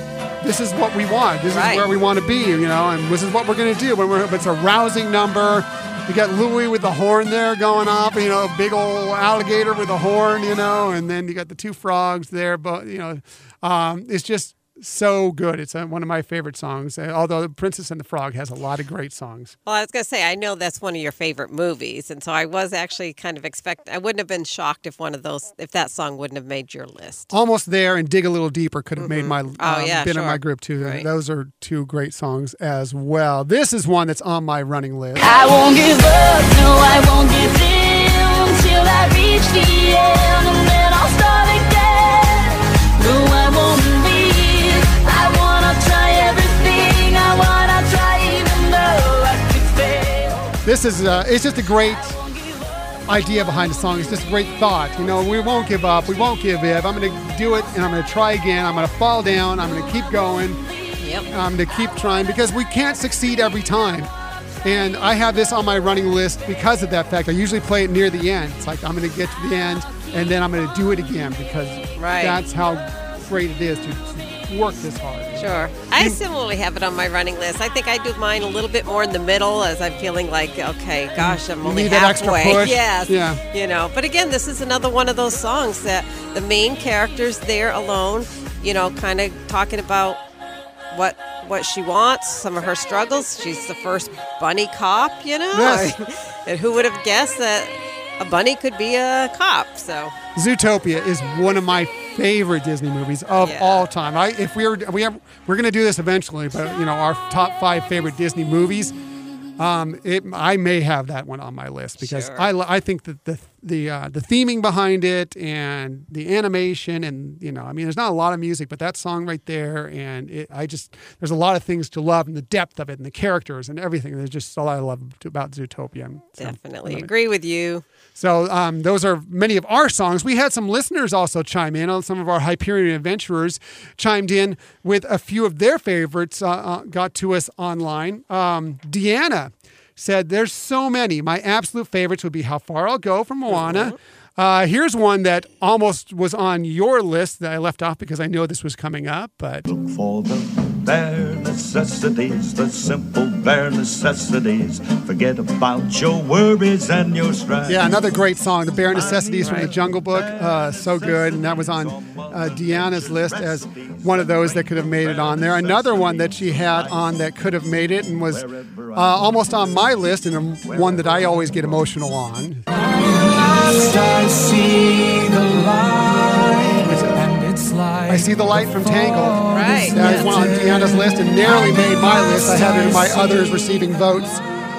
This is what we want. This Right. is where we want to be, you know, and this is what we're going to do. When we're, it's a rousing number. You got Louis with the horn there going off, you know, big old alligator with a horn, you know, and then you got the two frogs there, but you know, um, it's just so good. It's uh, one of my favorite songs. Uh, although Princess and the Frog has a lot of great songs. Well, I was going to say, I know that's one of your favorite movies. And so I was actually kind of expect. I wouldn't have been shocked if one of those, if that song wouldn't have made your list. Almost there and dig a little deeper could have made my Oh, um, yeah, been in my group too. Right. Those are two great songs as well. This is one that's on my running list. I won't give up, no, I won't give in till I reach the end, and then I'll start again. No, I won't This is uh, it's just a great idea behind the song. It's just a great thought. You know, we won't give up. We won't give in. I'm going to do it and I'm going to try again. I'm going to fall down. I'm going to keep going. Yep. I'm going to keep trying because we can't succeed every time. And I have this on my running list because of that fact. I usually play it near the end. It's like I'm going to get to the end and then I'm going to do it again because Right. that's how great it is to, to work this hard. Sure. I similarly have it on my running list. I think I do mine a little bit more in the middle as I'm feeling like, okay, mm. gosh, I'm You only need that extra halfway. Yes. Yeah. You know, but again, this is another one of those songs that the main character's there alone, you know, kind of talking about what what she wants, some of her struggles. She's the first bunny cop, you know. Yes. and who would have guessed that a bunny could be a cop? So Zootopia is one of my favorite Disney movies of Yeah. all time. I if we were we have we're gonna do this eventually, but you know our top five favorite Disney movies. Um, it I may have that one on my list because Sure. I I think that the the uh, the theming behind it and the animation and you know I mean there's not a lot of music but that song right there and it, I just there's a lot of things to love and the depth of it and the characters and everything. There's just a lot I love about Zootopia. So, definitely agree with you. So um, those are many of our songs. We had some listeners also chime in. Some of our Hyperion adventurers chimed in with a few of their favorites. Uh, uh, got to us online. Um, Deanna said, "There's so many. My absolute favorites would be How Far I'll Go from Moana." Uh, here's one that almost was on your list that I left off because I know this was coming up, but Look For the bare necessities, the simple bare necessities. Forget about your worries and your strife. Yeah, another great song, "The Bare Necessities" from the Jungle Book. Uh, so good, and that was on uh, Deanna's list as one of those that could have made it on there. Another one that she had on that could have made it and was uh, almost on my list, and one that I always get emotional on. I see the light, and it's like I see the light from Tangled. Right. That is one on Deanna's list and nearly made my list. I have it in my others receiving votes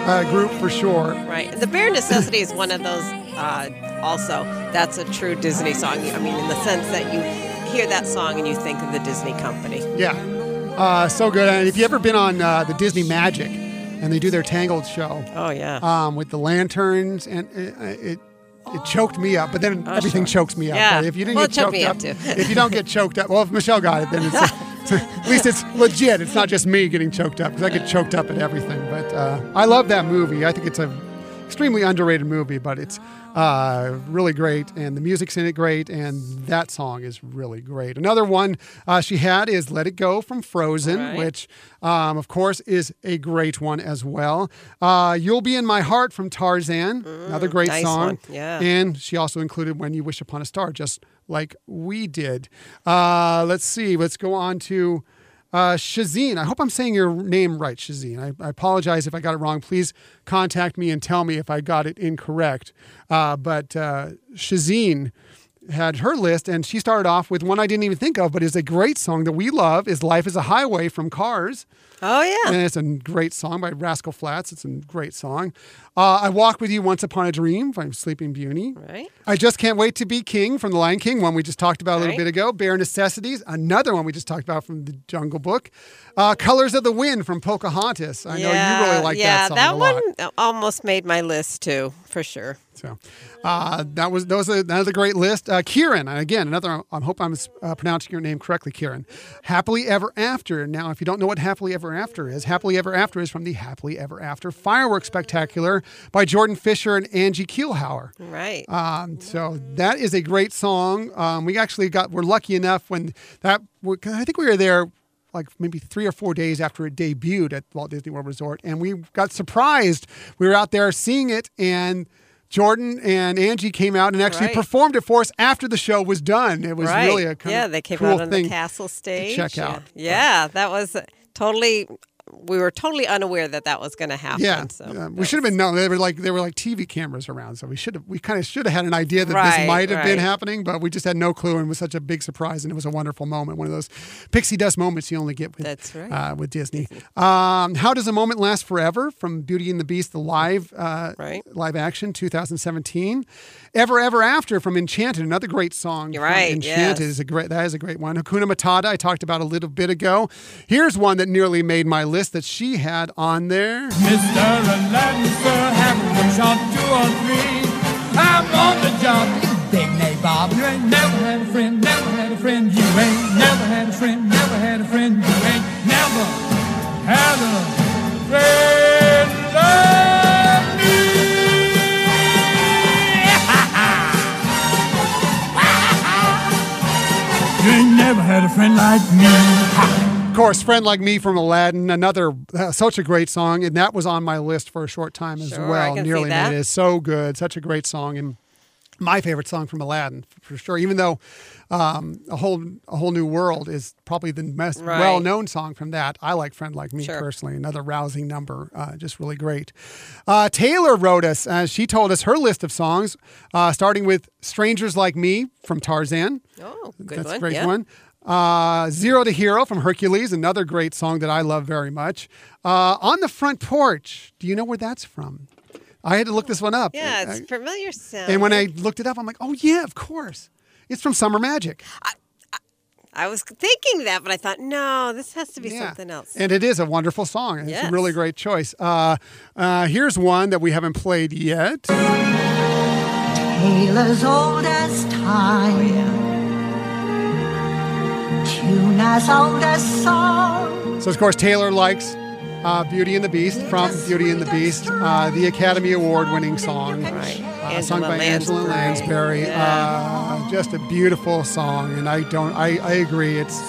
uh, group for sure. Right. The bare necessity is one of those. Uh, also, that's a true Disney song. I mean, in the sense that you hear that song and you think of the Disney company. Yeah, uh, so good. And if you ever been on uh, the Disney Magic, and they do their Tangled show Oh yeah. um, with the lanterns, and it, it it choked me up. But then Oh, everything sure. chokes me up. Yeah. But if you didn't Well, get choked up, too. if you don't get choked up, well, if Michelle got it, then it's at least it's legit. It's not just me getting choked up because I get choked up at everything. But uh, I love that movie. I think it's a extremely underrated movie, but it's uh, really great, and the music's in it great, and that song is really great. Another one uh, she had is "Let It Go" from Frozen, Right. which, um, of course, is a great one as well. Uh, "You'll Be in My Heart" from Tarzan, another great Mm, nice song. one, yeah. and she also included "When You Wish Upon a Star," just like we did. Uh, let's see. Let's go on to. Uh, Shazine, I hope I'm saying your name right, Shazine. I, I apologize if I got it wrong. Please contact me and tell me if I got it incorrect. Uh, but uh, Shazine had her list, and she started off with one I didn't even think of, but is a great song that we love. Is "Life Is a Highway" from Cars. Oh yeah. And it's a great song by Rascal Flatts. It's a great song. Uh, I Walk With You Once Upon a Dream by Sleeping Beauty. Right. I Just Can't Wait to Be King from The Lion King, one we just talked about a little Right. bit ago. Bare Necessities, another one we just talked about from The Jungle Book. Uh, Colors of the Wind from Pocahontas. I know you really like yeah, that song a lot. one almost made my list too, for sure. So uh, that was those are another great list. Uh, Kieran, again, another. I hope I'm uh, pronouncing your name correctly, Kieran. Happily Ever After. Now, if you don't know what Happily Ever After is, Happily Ever After is from the Happily Ever After Fireworks Spectacular by Jordan Fisher and Angie Keilhauer. Right. Um, so that is a great song. Um, we actually got we're lucky enough when that I think we were there like maybe three or four days after it debuted at Walt Disney World Resort, and we got surprised. We were out there seeing it, and Jordan and Angie came out and actually Right. performed it for us after the show was done. It was right. really a yeah. They came cool out on the castle stage. check yeah. out. Yeah, that was totally. We were totally unaware that that was going to happen. Yeah, So that we should have been known. They were like there were like TV cameras around, so we should have we kind of should have had an idea that Right, this might have been happening, but we just had no clue, and it was such a big surprise, and it was a wonderful moment, one of those pixie dust moments you only get with That's right. uh, with Disney. Um, How does a moment last forever? From Beauty and the Beast, the live uh, Right. live action, 2017. Ever Ever After from Enchanted, another great song. You're right, Enchanted yes. is a great that is a great one. Hakuna Matata, I talked about a little bit ago. Here's one that nearly made my list that she had on there. Mr. and Lancer, Hamilton, shot two or three. on the job. You big nabob. You ain't never had a friend, never had a friend. You ain't never had a friend like me. Of course, "Friend Like Me" from Aladdin, another uh, such a great song, and that was on my list for a short time as Sure, I well. can see Nearly that. made it is so good, such a great song, and my favorite song from Aladdin for sure. Even though um, a whole a whole new world is probably the most Right. well known song from that. I like "Friend Like Me" Sure. personally. Another rousing number, uh, just really great. Uh, Taylor wrote us. Uh, she told us her list of songs, uh, starting with "Strangers Like Me" from Tarzan. Oh, good That's one. a great yeah. one. Uh, Zero to Hero from Hercules, another great song that I love very much. Uh, on the Front Porch, do you know where that's from? I had to look this one up. Yeah, it's familiar sound. and when I looked it up, I'm like, oh, yeah, of course. It's from Summer Magic. I was thinking that, but I thought, no, this has to be Yeah. something else. And it is a wonderful song. It's a really great choice. Uh, uh, here's one that we haven't played yet. Tale as old as time. Tune as old as song. So, of course, Taylor likes uh, Beauty and the Beast from Beauty and the Beast, uh, the Academy Award winning song. Right. uh, sung by Angela Lansbury. Uh, just a beautiful song, and I don't. I, I agree. It's.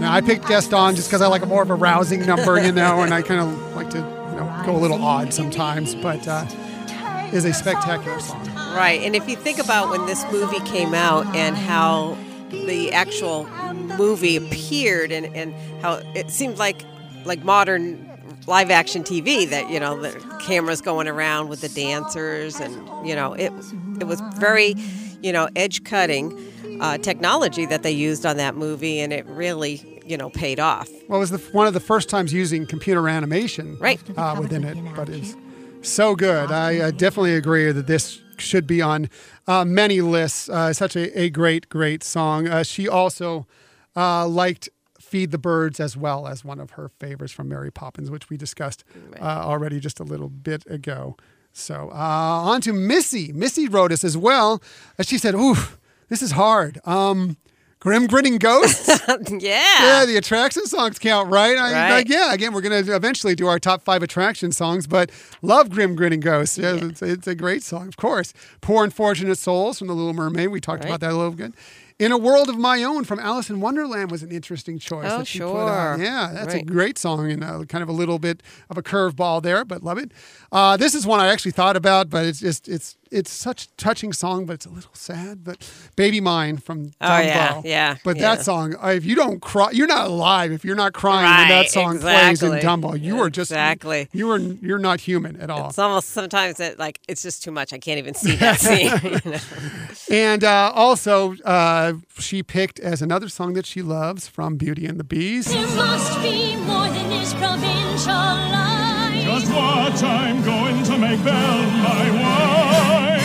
Now I picked Gaston just because I like a more of a rousing number, you know, and I kind of like to, you know, go a little odd sometimes. But uh, is a spectacular song. Right. And if you think about when this movie came out and how the actual movie appeared and, and how it seemed like like modern live action TV that, you know, the cameras going around with the dancers and, you know, it it was very, you know, edge cutting uh, technology that they used on that movie and it really, you know, paid off. Well, it was the, one of the first times using computer animation Right. uh, within it, but it's so good. I uh, definitely agree that this should be on uh, many lists. Uh, such a, a great, great song. Uh, she also uh, liked Feed the Birds as well as one of her favorites from Mary Poppins, which we discussed uh, already just a little bit ago. So uh, on to Missy. Missy wrote us as well. Uh, she said, Ooh, this is hard. Um, Grim Grinning Ghosts. yeah. Yeah, the attraction songs count, right? I, Right. Like, yeah, again, we're going to eventually do our top five attraction songs, but love Grim Grinning Ghosts. Yeah, It's, it's a great song, of course. Poor Unfortunate Souls from The Little Mermaid. We talked Right. about that a little bit. In a World of My Own from Alice in Wonderland was an interesting choice. Oh, that she put out. sure. Yeah, that's a great song and uh, kind of a little bit of a curveball there, but love it. Uh, this is one I actually thought about, but it's just it's it's such a touching song, but it's a little sad. But "Baby Mine" from Dumbo. Oh, yeah, yeah, But yeah. that song, uh, if you don't cry, you're not alive. If you're not crying when that Right, song plays in. Dumbo, you are just Exactly. You are you're not human at all. It's almost sometimes that like it's just too much. I can't even see that scene. you know? And uh, also, uh, she picked as another song that she loves from Beauty and the Beast. There must be more than his provincial life. Just what I'm going to make Belle my wife.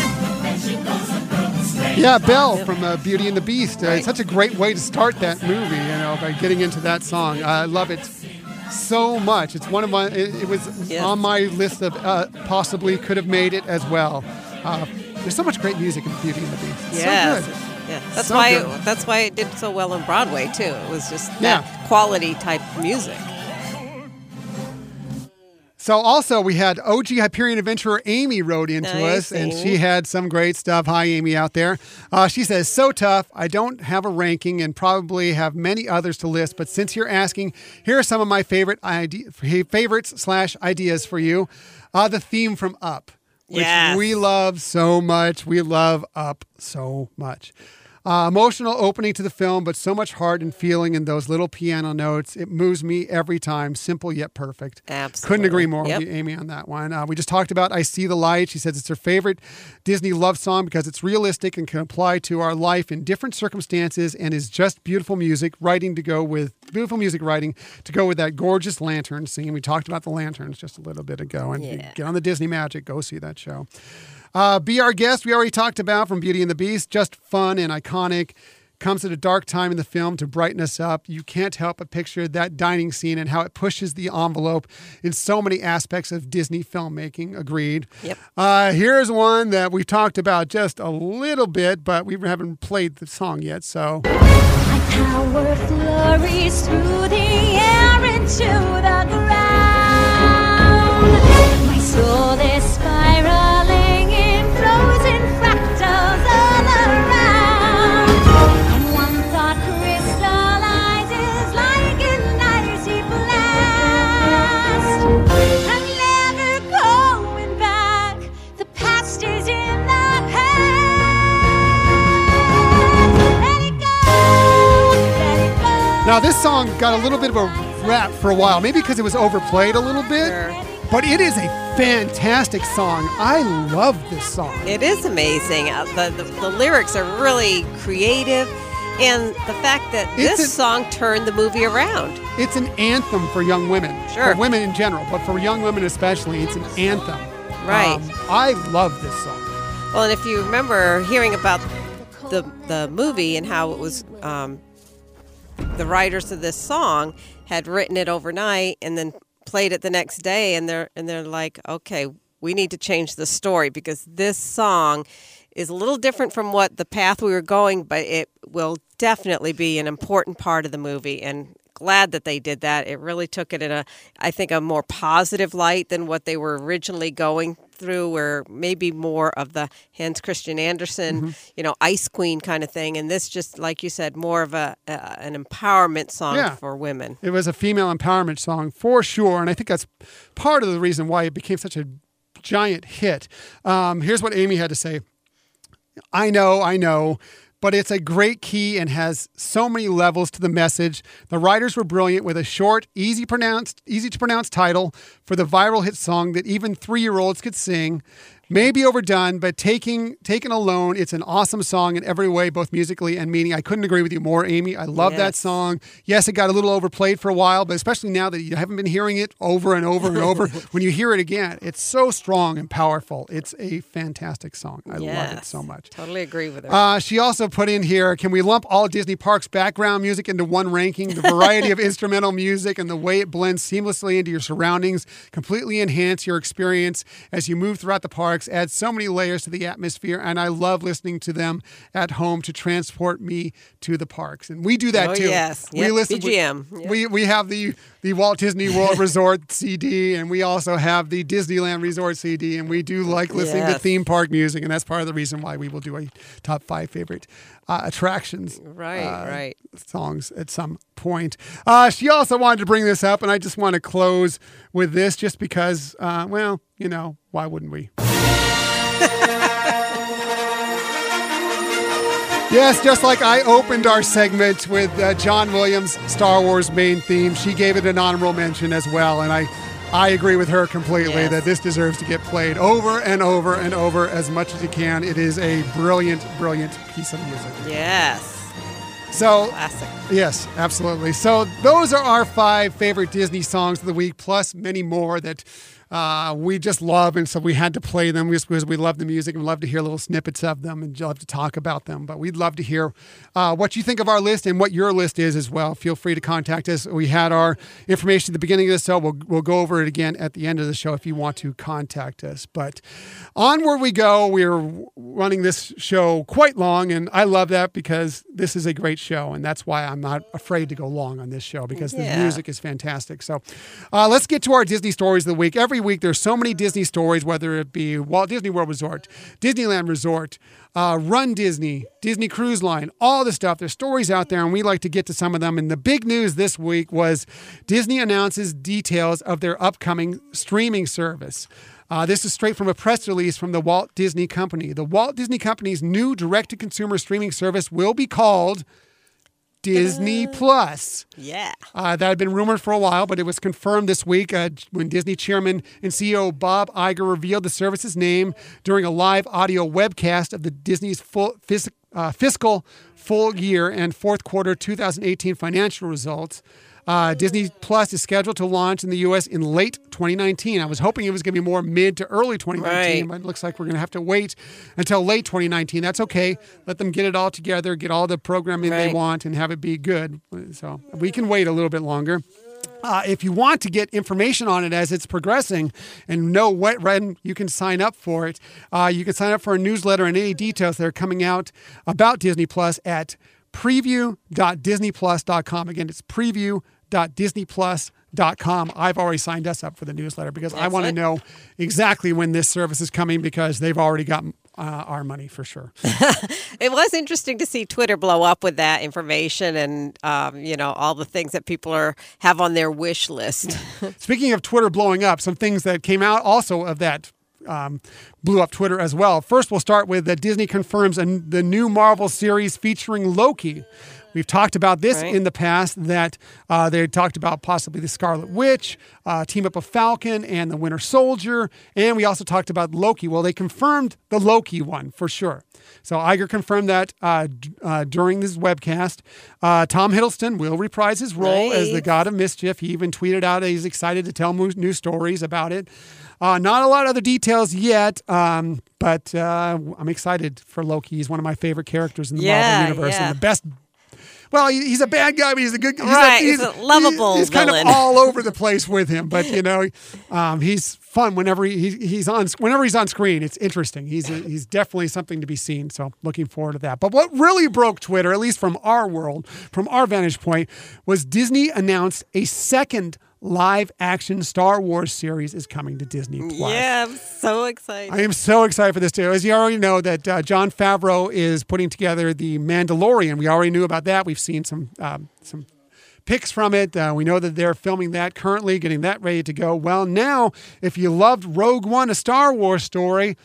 Yeah, Belle from uh, Beauty and the Beast. Uh, It's such a great way to start that movie, you know, by getting into that song. I love it so much. It's one of my. It, it was Yes. on my list of uh, possibly could have made it as well. Uh, there's so much great music in Beauty and the Beast. It's Yes. so good. Yeah, that's So why good. that's why it did so well on Broadway too. It was just Yeah. quality type music. So also we had OG Hyperion adventurer Amy wrote into Nice, us, and Amy. she had some great stuff. Hi, Amy, out there. Uh, she says, "So tough. I don't have a ranking, and probably have many others to list. But since you're asking, here are some of my favorite ide- favorites slash ideas for you. Uh, the theme from Up, which Yes. we love so much. We love Up so much." Uh, emotional opening to the film, but so much heart and feeling in those little piano notes. It moves me every time. Simple yet perfect. Absolutely. Couldn't agree more Yep. with you, Amy, on that one. Uh, we just talked about I See the Light. She says it's her favorite Disney love song because it's realistic and can apply to our life in different circumstances and is just beautiful music writing to go with beautiful music writing to go with that gorgeous lantern scene. We talked about the lanterns just a little bit ago. And Yeah. get on the Disney Magic, go see that show. Uh, be our guest. We already talked about from Beauty and the Beast. Just fun and iconic. comes at a dark time in the film to brighten us up. You can't help but picture that dining scene and how it pushes the envelope in so many aspects of Disney filmmaking. Agreed. Yep. Uh, here's one that we've talked about just a little bit, but we haven't played the song yet. So My power flurries through the air into the ground. My soul is spiraling now this song got a little bit of a rap for a while, maybe because it was overplayed a little bit. Sure. But it is a fantastic song. I love this song. It is amazing. Uh, the, the, the lyrics are really creative. And the fact that It's this a- song turned the movie around. It's an anthem for young women. Sure. For women in general, but for young women especially, it's an anthem. Right. Um, I love this song. Well, and if you remember hearing about the the movie and how it was, um, the writers of this song had written it overnight and then played it the next day, and they're and they're like, okay, we need to change the story because this song is a little different from what the path we were going, but it will definitely be an important part of the movie and. Glad that they did that. It really took it in a, I think, a more positive light than what they were originally going through, where maybe more of the Hans Christian Andersen, Mm-hmm. you know, Ice Queen kind of thing, and this just like you said, more of a uh, an empowerment song Yeah. for women. It was a female empowerment song for sure, and I think that's part of the reason why it became such a giant hit. Um, here's what Amy had to say. I know, I know, but it's a great key and has so many levels to the message. The writers were brilliant with a short, easy pronounced, easy to pronounce title for the viral hit song that even three-year-olds could sing. Maybe overdone, but taking taken alone, it's an awesome song in every way, both musically and meaning. I couldn't agree with you more, Amy. I love that song. Yes, it got a little overplayed for a while, but especially now that you haven't been hearing it over and over and over, when you hear it again, it's so strong and powerful. It's a fantastic song. I love it so much. Totally agree with her. Uh, she also put in here can we lump all Disney Parks background music into one ranking? The variety of instrumental music and the way it blends seamlessly into your surroundings completely enhance your experience as you move throughout the parks, adds so many layers to the atmosphere, and I love listening to them at home to transport me to the parks. And we do that Oh, too. yes. We Yep, listen BGM. Yep. We we have the the Walt Disney World Resort CD, and we also have the Disneyland Resort CD, and we do like listening to theme park music, and that's part of the reason why we will do a top five favorite uh, attractions. Right, uh, right. Songs at some point. Uh, she also wanted to bring this up, and I just want to close with this, just because. Uh, well, you know, why wouldn't we? Yes, just like I opened our segment with uh, John Williams' Star Wars main theme, she gave it an honorable mention as well, and I, I agree with her completely Yes. that this deserves to get played over and over and over as much as you can. It is a brilliant, brilliant piece of music. yes. So, Classic. yes, absolutely. So those are our five favorite Disney songs of the week, plus many more that uh, we just love, and so we had to play them just because we love the music and love to hear little snippets of them and love to talk about them. But we'd love to hear uh, what you think of our list and what your list is as well. Feel free to contact us. We had our information at the beginning of the show. We'll, we'll go over it again at the end of the show if you want to contact us. But onward we go. We're running this show quite long, and I love that because this is a great show, and that's why I'm not afraid to go long on this show because the music is fantastic. So uh, let's get to our Disney stories of the week. Every week there's so many Disney stories, whether it be Walt Disney World Resort, Disneyland Resort, uh, Run Disney, Disney Cruise Line, all the stuff. There's stories out there, and we like to get to some of them. And the big news this week was Disney announces details of their upcoming streaming service. Uh, this is straight from a press release from the Walt Disney Company. The Walt Disney Company's new direct to consumer streaming service will be called Disney Plus. Yeah. Uh, that had been rumored for a while, but it was confirmed this week uh, when Disney chairman and CEO Bob Iger revealed the service's name during a live audio webcast of the Disney's full phys- uh, fiscal full year and fourth quarter 2018 financial results. Uh, Disney Plus is scheduled to launch in the U.S. in late 2019. I was hoping it was going to be more mid to early 2019, Right. but it looks like we're going to have to wait until late 2019. That's okay. Let them get it all together, get all the programming they want, and have it be good. So we can wait a little bit longer. Uh, if you want to get information on it as it's progressing and know what when you can sign up for it, uh, you can sign up for a newsletter and any details that are coming out about Disney Plus at preview.disneyplus.com. Again, it's preview.disneyplus.com. I've already signed us up for the newsletter because I want to know exactly when this service is coming because they've already got uh, our money for sure. It was interesting to see Twitter blow up with that information and um, you know all the things that people are have on their wish list. Speaking of Twitter blowing up, some things that came out also of that um, blew up Twitter as well. First, we'll start with that Disney confirms a, the new Marvel series featuring Loki. We've talked about this Right. in the past that uh, they talked about possibly the Scarlet Witch, uh, team up of Falcon and the Winter Soldier, and we also talked about Loki. Well, they confirmed the Loki one for sure. So Iger confirmed that uh, d- uh, during this webcast. Uh, Tom Hiddleston will reprise his role as the God of Mischief. He even tweeted out that he's excited to tell mo- new stories about it. Uh, not a lot of other details yet, um, but uh, I'm excited for Loki. He's one of my favorite characters in the Yeah, Marvel universe yeah. and the best. Well, he's a bad guy, but he's a good. He's Right, a, he's a lovable He's, kind villain. of all over the place with him, but you know, um, he's fun whenever he, he- he's on. Whenever he's on screen, it's interesting. He's a, he's definitely something to be seen. So looking forward to that. But what really broke Twitter, at least from our world, from our vantage point, was Disney announced a second live action Star Wars series is coming to Disney Plus. yeah, I'm so excited. I am so excited for this too. As you already know, that uh, Jon Favreau is putting together the Mandalorian. We already knew about that. We've seen some um, some pics from it. Uh, we know that they're filming that currently, getting that ready to go. Well, now, if you loved Rogue One, a Star Wars story,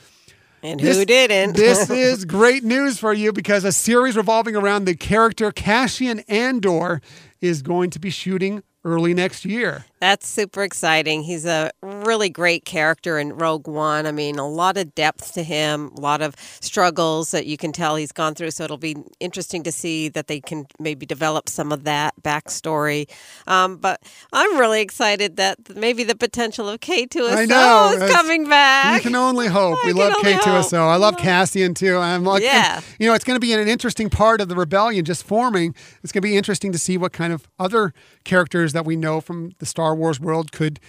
and this- who didn't? this is great news for you because a series revolving around the character Cassian Andor is going to be shooting early next year. That's super exciting. He's a really great character in Rogue One. I mean, a lot of depth to him, a lot of struggles that you can tell he's gone through. So it'll be interesting to see that they can maybe develop some of that backstory. Um, but I'm really excited that maybe the potential of K-2SO I know. is coming back. You can only hope. I we love K-2SO. I love Cassian too. I'm like, Yeah. you know, it's going to be an interesting part of the rebellion just forming. It's going to be interesting to see what kind of other characters that we know from the Star Wars world could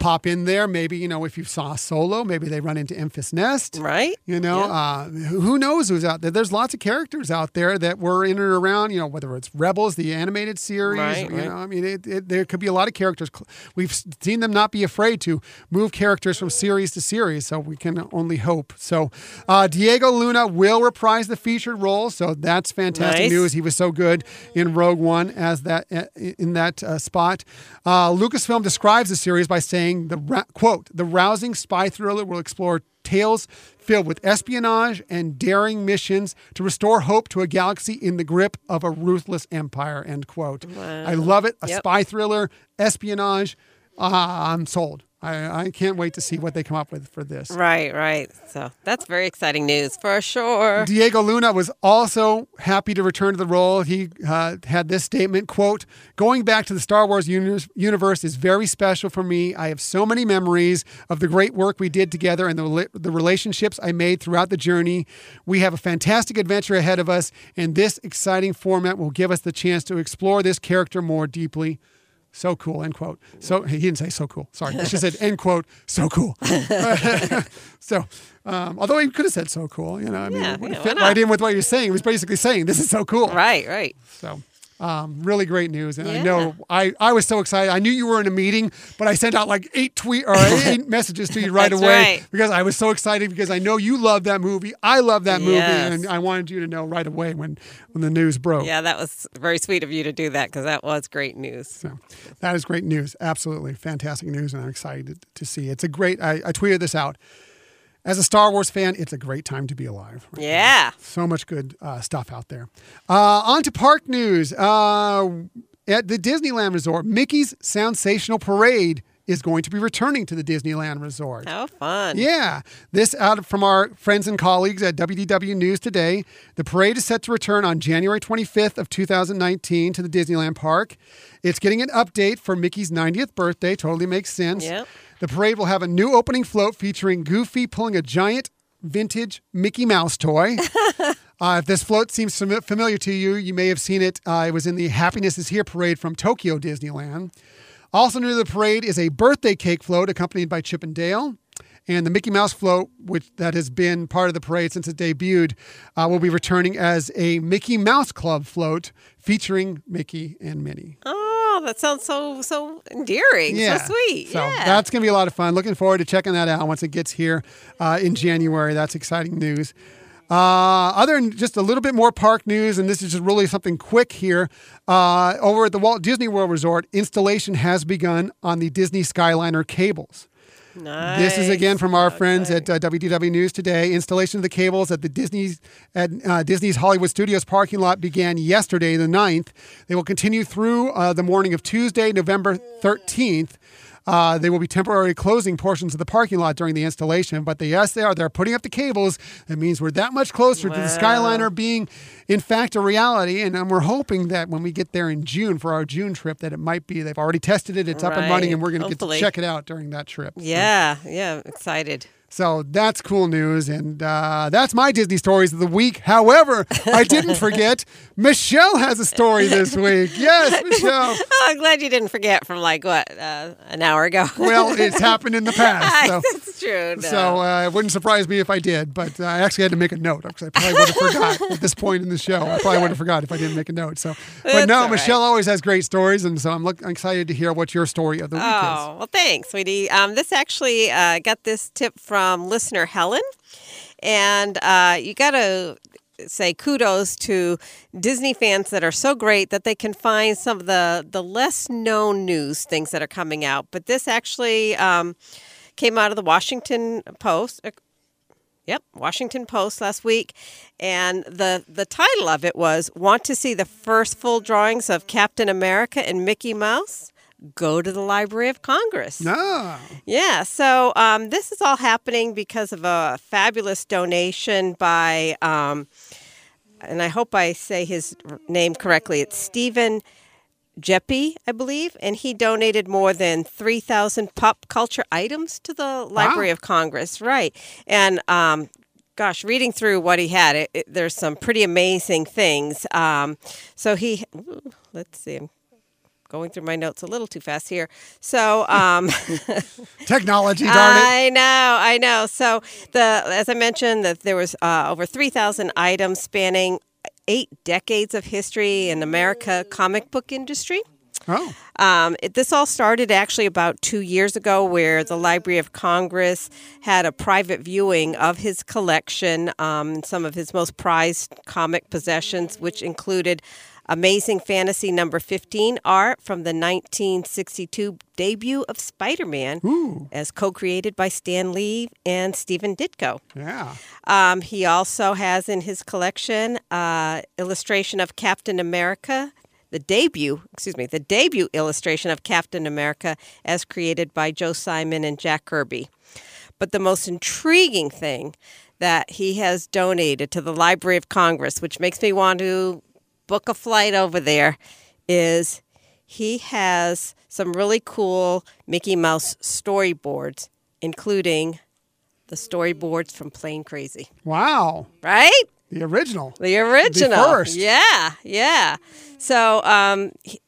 pop in there. Maybe, you know, if you saw Solo, maybe they run into Enfys Nest. Right. You know, uh, who who knows who's out there? There's lots of characters out there that were in and around, you know, whether it's Rebels, the animated series, Right, you right. know, I mean, it, it, there could be a lot of characters. We've seen them not be afraid to move characters from series to series, so we can only hope. So, uh, Diego Luna will reprise the featured role, so that's fantastic Nice. news. He was so good in Rogue One as that uh, in that uh, spot. Uh, Lucasfilm describes the series by saying the quote the rousing spy thriller will explore tales filled with espionage and daring missions to restore hope to a galaxy in the grip of a ruthless empire end quote. I love it. A Yep. spy thriller espionage uh, i'm sold I, I can't wait to see what they come up with for this Right, right. So that's very exciting news for sure. Diego Luna was also happy to return to the role. He uh, had this statement, quote, going back to the Star Wars uni- universe is very special for me. I have so many memories of the great work we did together and the, the relationships I made throughout the journey. We have a fantastic adventure ahead of us, and this exciting format will give us the chance to explore this character more deeply. So cool, end quote. So he didn't say so cool. Sorry. she said end quote, so cool. so, um, although he could have said so cool, you know, I mean, Yeah, it would yeah, fit right in with what you're saying. He was basically saying, this is so cool. Right, right. So, um, really great news. And I know I, I was so excited. I knew you were in a meeting, but I sent out like eight tweet or eight messages to you right away right. because I was so excited because I know you love that movie. I love that movie. Yes. And I wanted you to know right away when, when the news broke. Yeah, that was very sweet of you to do that because that was great news. So that is great news. Absolutely fantastic news, and I'm excited to see. It's a great. I, I tweeted this out. As a Star Wars fan, it's a great time to be alive. Yeah. So much good uh, stuff out there. Uh, on to park news. Uh, at the Disneyland Resort, Mickey's Sensational Parade is going to be returning to the Disneyland Resort. How fun. Yeah, this out from our friends and colleagues at WDW News today. The parade is set to return on January 25th of 2019 to the Disneyland Park. It's getting an update for Mickey's 90th birthday. Totally makes sense. Yep. The parade will have a new opening float featuring Goofy pulling a giant vintage Mickey Mouse toy. Uh, if this float seems fami- familiar to you, you may have seen it. Uh, it was in the Happiness is Here parade from Tokyo Disneyland. Also new to the parade is a birthday cake float accompanied by Chip and Dale. And the Mickey Mouse float, which that has been part of the parade since it debuted, uh, will be returning as a Mickey Mouse Club float featuring Mickey and Minnie. Oh, that sounds so so endearing. So sweet. So yeah. that's going to be a lot of fun. Looking forward to checking that out once it gets here uh, in January. That's exciting news. Uh, other than just a little bit more park news, and this is just really something quick here. Uh, over at the Walt Disney World Resort, installation has begun on the Disney Skyliner cables. Nice. This is again from our friends at uh, WDW News today. Installation of the cables at the Disney's at uh, Disney's Hollywood Studios parking lot began yesterday, the 9th. They will continue through uh, the morning of Tuesday, November 13th. Uh, they will be temporarily closing portions of the parking lot during the installation, but they, yes, they are. They're putting up the cables. That means we're that much closer to the Skyliner being, in fact, a reality. And um, we're hoping that when we get there in June for our June trip, that it might be. They've already tested it. It's up and running, and we're going to get to check it out during that trip. So- Yeah, yeah, excited. So that's cool news, and uh, that's my Disney stories of the week. However, I didn't forget Michelle has a story this week. Yes, Michelle. Oh, I'm glad you didn't forget from like what uh, an hour ago. Well, it's happened in the past, so, true. no. so uh, it wouldn't surprise me if I did. But uh, I actually had to make a note because I probably would have forgot at this point in the show. I probably would have forgot if I didn't make a note. So, but That's no, right. Michelle always has great stories, and so I'm, look, I'm excited to hear what your story of the week is. Oh, well, thanks, sweetie. Um, this actually uh, got this tip from listener Helen. And uh, you got to say kudos to Disney fans that are so great that they can find some of the, the less known news things that are coming out. But this actually um, came out of the Washington Post. uh, Yep, Washington Post last week, and the the title of it was "Want to see the first full drawings of Captain America and Mickey Mouse? Go to the Library of Congress." No. Yeah, so um, this is all happening because of a fabulous donation by, um, and I hope I say his name correctly. It's Stephen Geppi, I believe, and he donated more than 3,000 pop culture items to the Library of Congress. Right. And, um, gosh, reading through what he had, it, it, there's some pretty amazing things. Um, so he, let's see, I'm going through my notes a little too fast here. So, um, Technology, darn it. I know, I know. So the as I mentioned, that there was uh, over three thousand items spanning eight decades of history in America comic book industry. Oh. Um, it, this all started actually about two years ago, where the Library of Congress had a private viewing of his collection, um, some of his most prized comic possessions, which included Amazing Fantasy number 15 art from the 1962 debut of Spider Man, as co created by Stan Lee and Stephen Ditko. Yeah. Um, he also has in his collection uh, illustration of Captain America, the debut, excuse me, the debut illustration of Captain America as created by Joe Simon and Jack Kirby. But the most intriguing thing that he has donated to the Library of Congress, which makes me want to book a flight over there, is he has some really cool Mickey Mouse storyboards, including the storyboards from Plane Crazy. Wow. Right? The original. The original. The first. Yeah, yeah. So, um, he-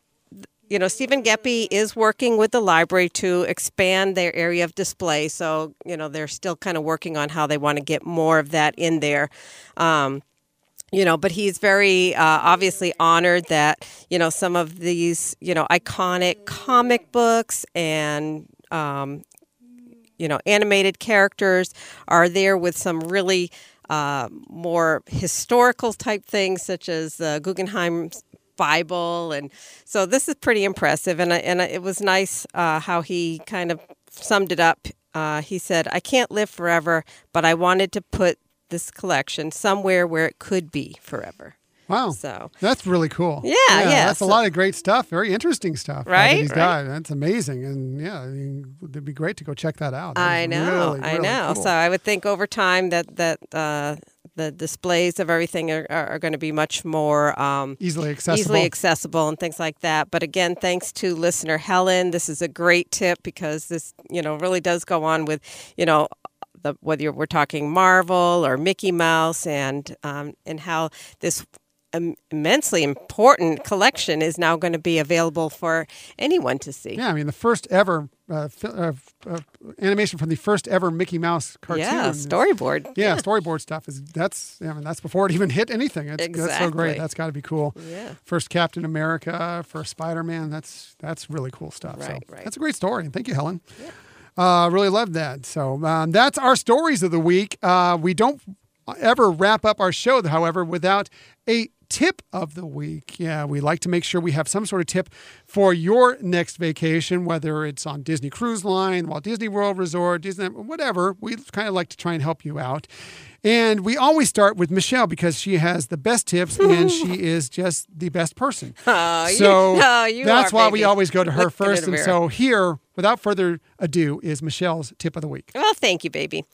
you know, Stephen Geppi is working with the library to expand their area of display. So, you know, they're still kind of working on how they want to get more of that in there. Um, you know, but he's very uh, obviously honored that, you know, some of these, you know, iconic comic books and, um, you know, animated characters are there with some really uh, more historical type things, such as the Gutenberg Bible, and so this is pretty impressive. And and it was nice uh, how he kind of summed it up. Uh, he said, "I can't live forever, but I wanted to put this collection somewhere where it could be forever." Wow. So That's really cool. Yeah, yeah, That's a lot of great stuff. Very interesting stuff. Right, he's right. got. That's amazing. And yeah, I mean, it'd be great to go check that out. That I know, really, I really know. cool. So I would think over time that that uh, the displays of everything are, are, are going to be much more um, Easily accessible. easily accessible and things like that. But again, thanks to listener Helen, this is a great tip because this you know really does go on with you know. The, whether you're, we're talking Marvel or Mickey Mouse, and um, and how this immensely important collection is now going to be available for anyone to see. Yeah, I mean the first ever uh, uh, uh, animation from the first ever Mickey Mouse cartoon. Yeah, storyboard. Yeah, storyboard stuff is that's. I mean that's before it even hit anything. It's that's so great. That's got to be cool. Yeah. First Captain America, first Spider Man. That's that's really cool stuff. Right, so right. that's a great story. Thank you, Helen. Uh, really love that. So um, that's our stories of the week. Uh, we don't ever wrap up our show, however, without a tip of the week. Yeah, we like to make sure we have some sort of tip for your next vacation, whether it's on Disney Cruise Line, Walt Disney World Resort, Disney, whatever. We kind of like to try and help you out. And we always start with Michelle because she has the best tips and she is just the best person. Oh, you- so oh, you that's are, why we always go to her Look first. And so here, without further ado, is Michelle's tip of the week. Well, thank you, baby.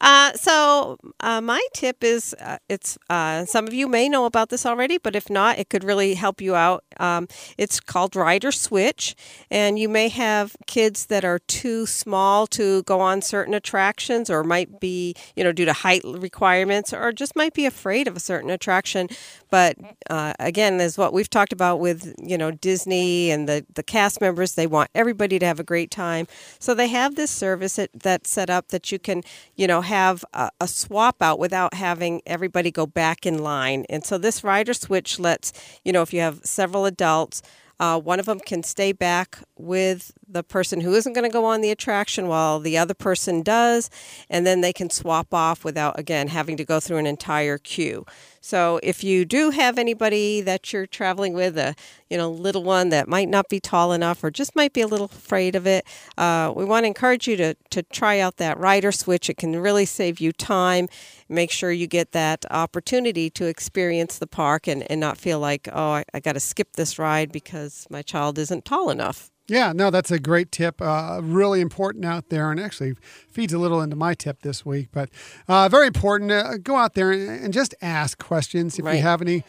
Uh, so uh, my tip is uh, it's uh, some of you may know about this already, but if not, it could really help you out. Um, it's called Rider Switch, and you may have kids that are too small to go on certain attractions, or might be you know due to height requirements, or just might be afraid of a certain attraction. But uh, again, as what we've talked about with you know Disney and the the cast members, they want everybody to have a great time. So they have this service that, that's set up that you can you know have a, a swap out without having everybody go back in line. And so this rider switch lets you know if you have several adults. Uh, one of them can stay back with the person who isn't going to go on the attraction while the other person does, and then they can swap off without, again, having to go through an entire queue. So if you do have anybody that you're traveling with, a you know little one that might not be tall enough or just might be a little afraid of it, uh, we want to encourage you to to try out that rider switch. It can really save you time. Make sure you get that opportunity to experience the park and, and not feel like oh I, I got to skip this ride because my child isn't tall enough. Yeah, no, that's a great tip. Uh, really important out there, and actually feeds a little into my tip this week. But uh, very important. Uh, go out there and, and just ask questions if Right. you have any.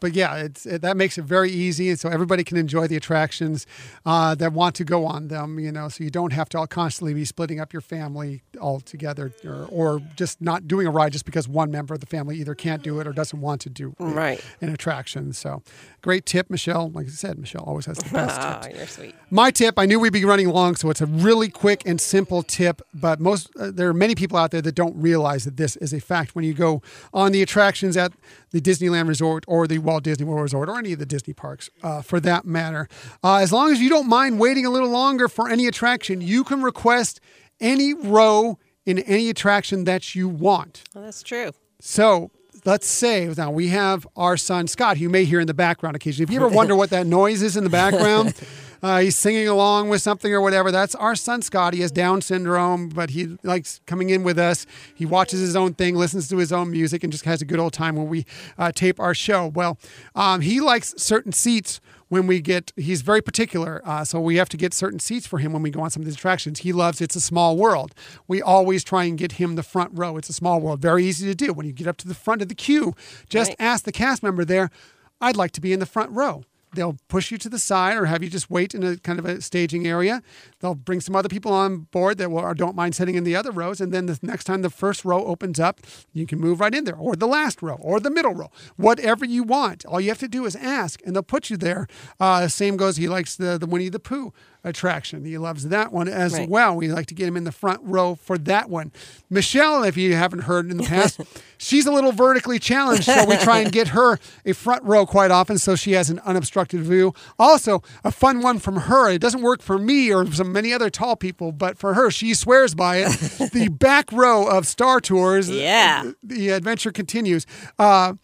But yeah, it's it, that makes it very easy, and so everybody can enjoy the attractions uh, that want to go on them. You know, so you don't have to all constantly be splitting up your family all together, or, or just not doing a ride just because one member of the family either can't do it or doesn't want to do Right. an attraction. So great tip, Michelle. Like I said, Michelle always has the best tips. Oh, you're sweet. My tip, I knew we'd be running long, so it's a really quick and simple tip. But most, uh, there are many people out there that don't realize that this is a fact. When you go on the attractions at the Disneyland Resort or the Walt Disney World Resort or any of the Disney parks, uh, for that matter, uh, as long as you don't mind waiting a little longer for any attraction, you can request any row in any attraction that you want. Well, that's true. So let's say now we have our son Scott, who you may hear in the background occasionally. If you ever wonder what that noise is in the background, uh, he's singing along with something or whatever. That's our son Scott. He has Down syndrome, but he likes coming in with us. He watches his own thing, listens to his own music, and just has a good old time when we uh, tape our show. Well, um, he likes certain seats when we get he's very particular uh, so we have to get certain seats for him when we go on some of these attractions he loves it's a small world we always try and get him the front row it's a small world very easy to do when you get up to the front of the queue just Right. ask the cast member there i'd like to be in the front row they'll push you to the side or have you just wait in a kind of a staging area. They'll bring some other people on board that will, or don't mind sitting in the other rows. And then the next time the first row opens up you can move right in there or the last row or the middle row whatever you want. All you have to do is ask and they'll put you there. Uh, same goes he likes the, the winnie the pooh attraction. He loves that one as Right. well. We like to get him in the front row for that one. Michelle if you haven't heard in the past she's a little vertically challenged so we try and get her a front row quite often so she has an unobstructed view. Also a fun one from her. It doesn't work for me or some many other tall people but for her she swears by it. The back row of star tours Yeah. the adventure continues. Uh,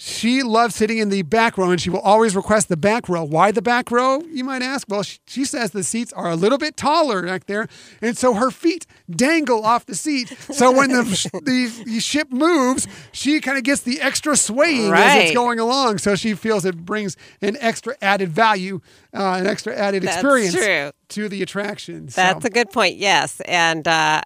She loves sitting in the back row and she will always request the back row. Why the back row, you might ask? Well, she, she says the seats are a little bit taller back there. And so her feet dangle off the seat. So when the, the, the ship moves, she kind of gets the extra swaying as it's going along. So she feels it brings an extra added value, uh, an extra added That's experience true. to the attraction. So- That's a good point. Yes, and uh,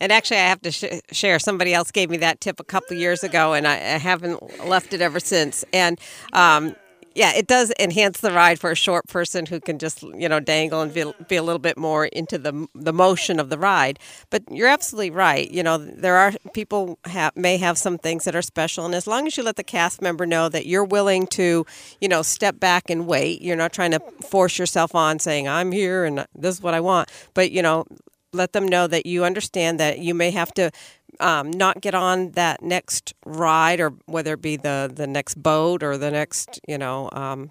and actually, I have to sh- share. Somebody else gave me that tip a couple years ago, and I, I haven't left it ever since. And um, yeah, it does enhance the ride for a short person who can just you know dangle and be, be a little bit more into the the motion of the ride. But you're absolutely right. You know, there are people have, may have some things that are special, and as long as you let the cast member know that you're willing to, you know, step back and wait, you're not trying to force yourself on saying I'm here and this is what I want. But you know, let them know that you understand that you may have to um, not get on that next ride or whether it be the the next boat or the next you know um,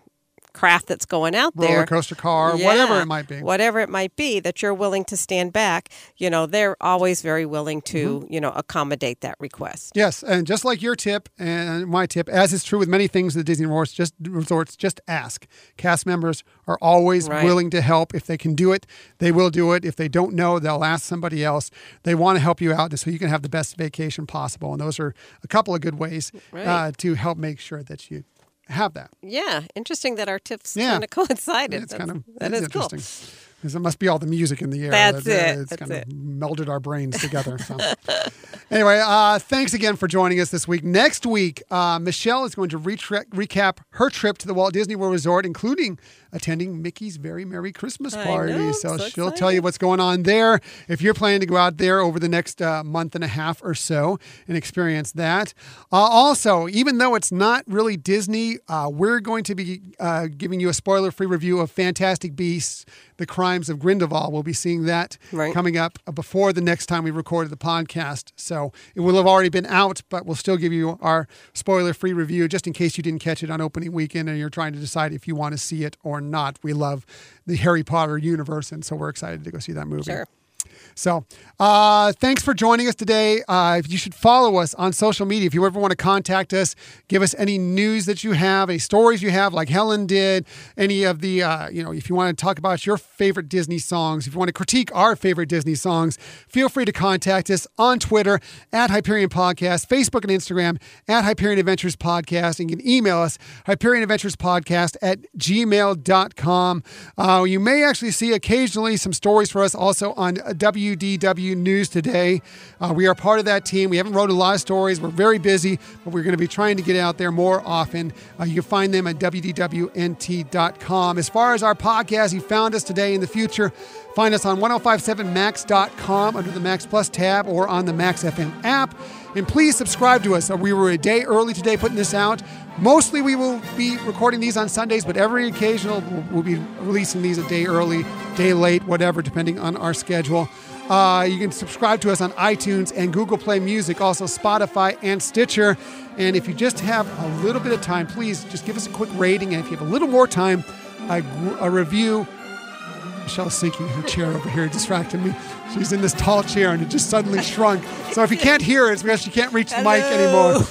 craft that's going out there roller coaster car, whatever it might be. whatever it might be that you're willing to stand back you know they're always very willing to Mm-hmm. you know accommodate that request Yes, and just like your tip and my tip, as is true with many things at the Disney resorts, just resorts, just ask. Cast members are always Right. willing to help. If they can do it, they will do it. If they don't know, they'll ask somebody else. They want to help you out so you can have the best vacation possible. And those are a couple of good ways uh, to help make sure that you have that. yeah interesting that our tips Yeah. kind of coincided It's That's- kind of that is is cool interesting. Because it must be all the music in the air. That's that, uh, it, It's that's kind it. of melded our brains together. So. anyway, uh, thanks again for joining us this week. Next week, uh, Michelle is going to retra- recap her trip to the Walt Disney World Resort, including attending Mickey's Very Merry Christmas Party. know, so, so she'll tell you what's going on there. If you're planning to go out there over the next uh, month and a half or so and experience that. Uh, also, even though it's not really Disney, uh, we're going to be uh, giving you a spoiler free review of Fantastic Beasts The Crimes of Grindelwald. We'll be seeing that Right. coming up before the next time we recorded the podcast. So it will have already been out, but we'll still give you our spoiler free review just in case you didn't catch it on opening weekend and you're trying to decide if you want to see it or not. Not, we love the Harry Potter universe, and so we're excited to go see that movie. Sure. So, uh, thanks for joining us today. Uh, you should follow us on social media. If you ever want to contact us, give us any news that you have, any stories you have, like Helen did, any of the, uh, you know, if you want to talk about your favorite Disney songs, if you want to critique our favorite Disney songs, feel free to contact us on Twitter at Hyperion Podcast, Facebook and Instagram at Hyperion Adventures Podcast, and you can email us, Hyperion Adventures Podcast at gmail.com. Uh, you may actually see occasionally some stories for us also on WDW News Today. Uh, we are part of that team. We haven't wrote a lot of stories. We're very busy, but we're going to be trying to get out there more often. Uh, you can find them at WDWNT.com. As far as our podcast, you found us today in the future. Find us on 1057max.com under the Max Plus tab or on the Max FM app. And please subscribe to us. Uh, We were a day early today putting this out. Mostly we will be recording these on Sundays, but every occasional we'll, we'll be releasing these a day early, day late, whatever, depending on our schedule. Uh, you can subscribe to us on iTunes and Google Play Music, also Spotify and Stitcher. And if you just have a little bit of time, please just give us a quick rating. And if you have a little more time, a, a review. Michelle's sinking her chair over here, distracting me. She's in this tall chair and it just suddenly shrunk. So if you can't hear it, it's because she can't reach the mic anymore.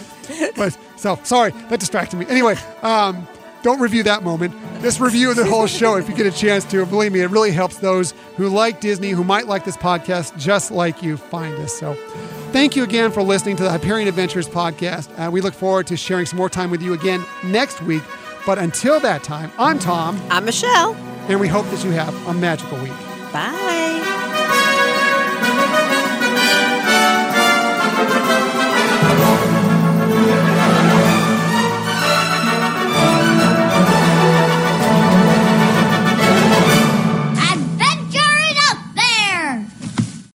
But so sorry, that distracted me. Anyway, um, don't review that moment. Just review the whole show if you get a chance to. Believe me, it really helps those who like Disney, who might like this podcast, just like you, find us. So thank you again for listening to the Hyperion Adventures podcast. Uh, we look forward to sharing some more time with you again next week. But until that time, I'm Tom, i'm michelle and we hope that you have a magical week. bye